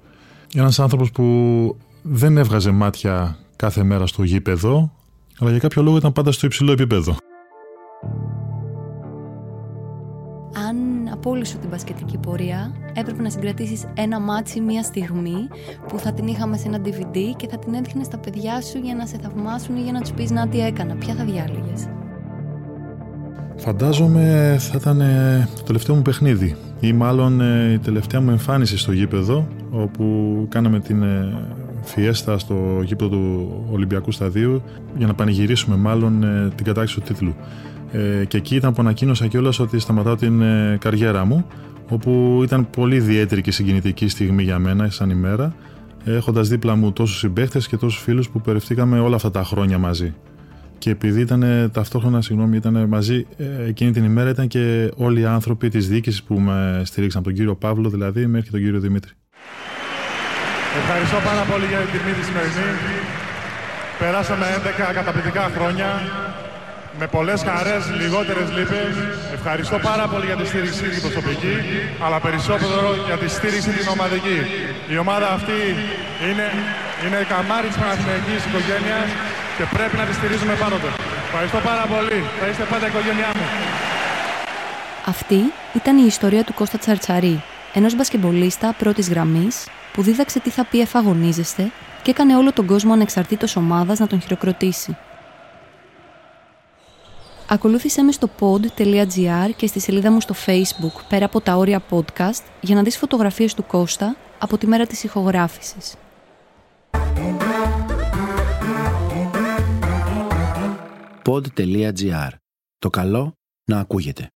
Ένας άνθρωπος που δεν έβγαζε μάτια κάθε μέρα στο γήπεδο, αλλά για κάποιο λόγο ήταν πάντα στο υψηλό επίπεδο. Αν απ' όλη σου την μπασκετική πορεία, έπρεπε να συγκρατήσεις ένα ματς ή μία στιγμή που θα την είχαμε σε ένα DVD και θα την έδειχνε στα παιδιά σου για να σε θαυμάσουν ή για να τους πεις να τι έκανα. Ποια θα διάλεγες. Φαντάζομαι θα ήταν ε, το τελευταίο μου παιχνίδι ή μάλλον ε, η τελευταία μου εμφάνιση στο γήπεδο όπου κάναμε την ε, φιέστα στο γήπεδο του Ολυμπιακού Σταδίου για να πανηγυρίσουμε μάλλον την κατάξυση του τίτλου. Και εκεί ήταν που ανακοίνωσα κιόλας ότι σταματάω την καριέρα μου όπου ήταν πολύ ιδιαίτερη και συγκινητική στιγμή για μένα σαν ημέρα έχοντας δίπλα μου τόσους συμπαίχτες και τόσους φίλους που περιφθήκαμε όλα αυτά τα χρόνια μαζί. Και επειδή ήταν ταυτόχρονα, συγγνώμη, ήταν μαζί ε, εκείνη την ημέρα ήταν και όλοι οι άνθρωποι της διοίκησης που με στηρίξαν, τον κύριο Παύλο δηλαδή μέχρι τον κύριο Δημήτρη. Ευχαριστώ πάρα πολύ για την τιμή της σημερινή. Περάσαμε 11 καταπληκτικά χρόνια με πολλές χαρές, λιγότερες λύπες. Ευχαριστώ πάρα πολύ για τη στήριξη την προσωπική, αλλά περισσότερο για τη στήριξη την ομαδική. Η ομάδα αυτή είναι, είναι καμάρι της Παναθηναϊκής οικογένειας και πρέπει να τη στηρίζουμε πάντοτε. Ευχαριστώ πάρα πολύ. Θα είστε πάντα η οικογένειά μου. Αυτή ήταν η ιστορία του Κώστα Τσαρτσαρή, ενός μπασκεμπολίστα πρώτης γραμμής που δίδαξε τι θα πει εφαγωνίζεστε και έκανε όλο τον κόσμο ανεξαρτήτως ομάδας να τον χειροκροτήσει. Ακολούθησέ με στο pod.gr και στη σελίδα μου στο facebook πέρα από τα όρια podcast για να δεις φωτογραφίες του Κώστα από τη μέρα της ηχογράφησης. pod.gr. Το καλό να ακούγεται.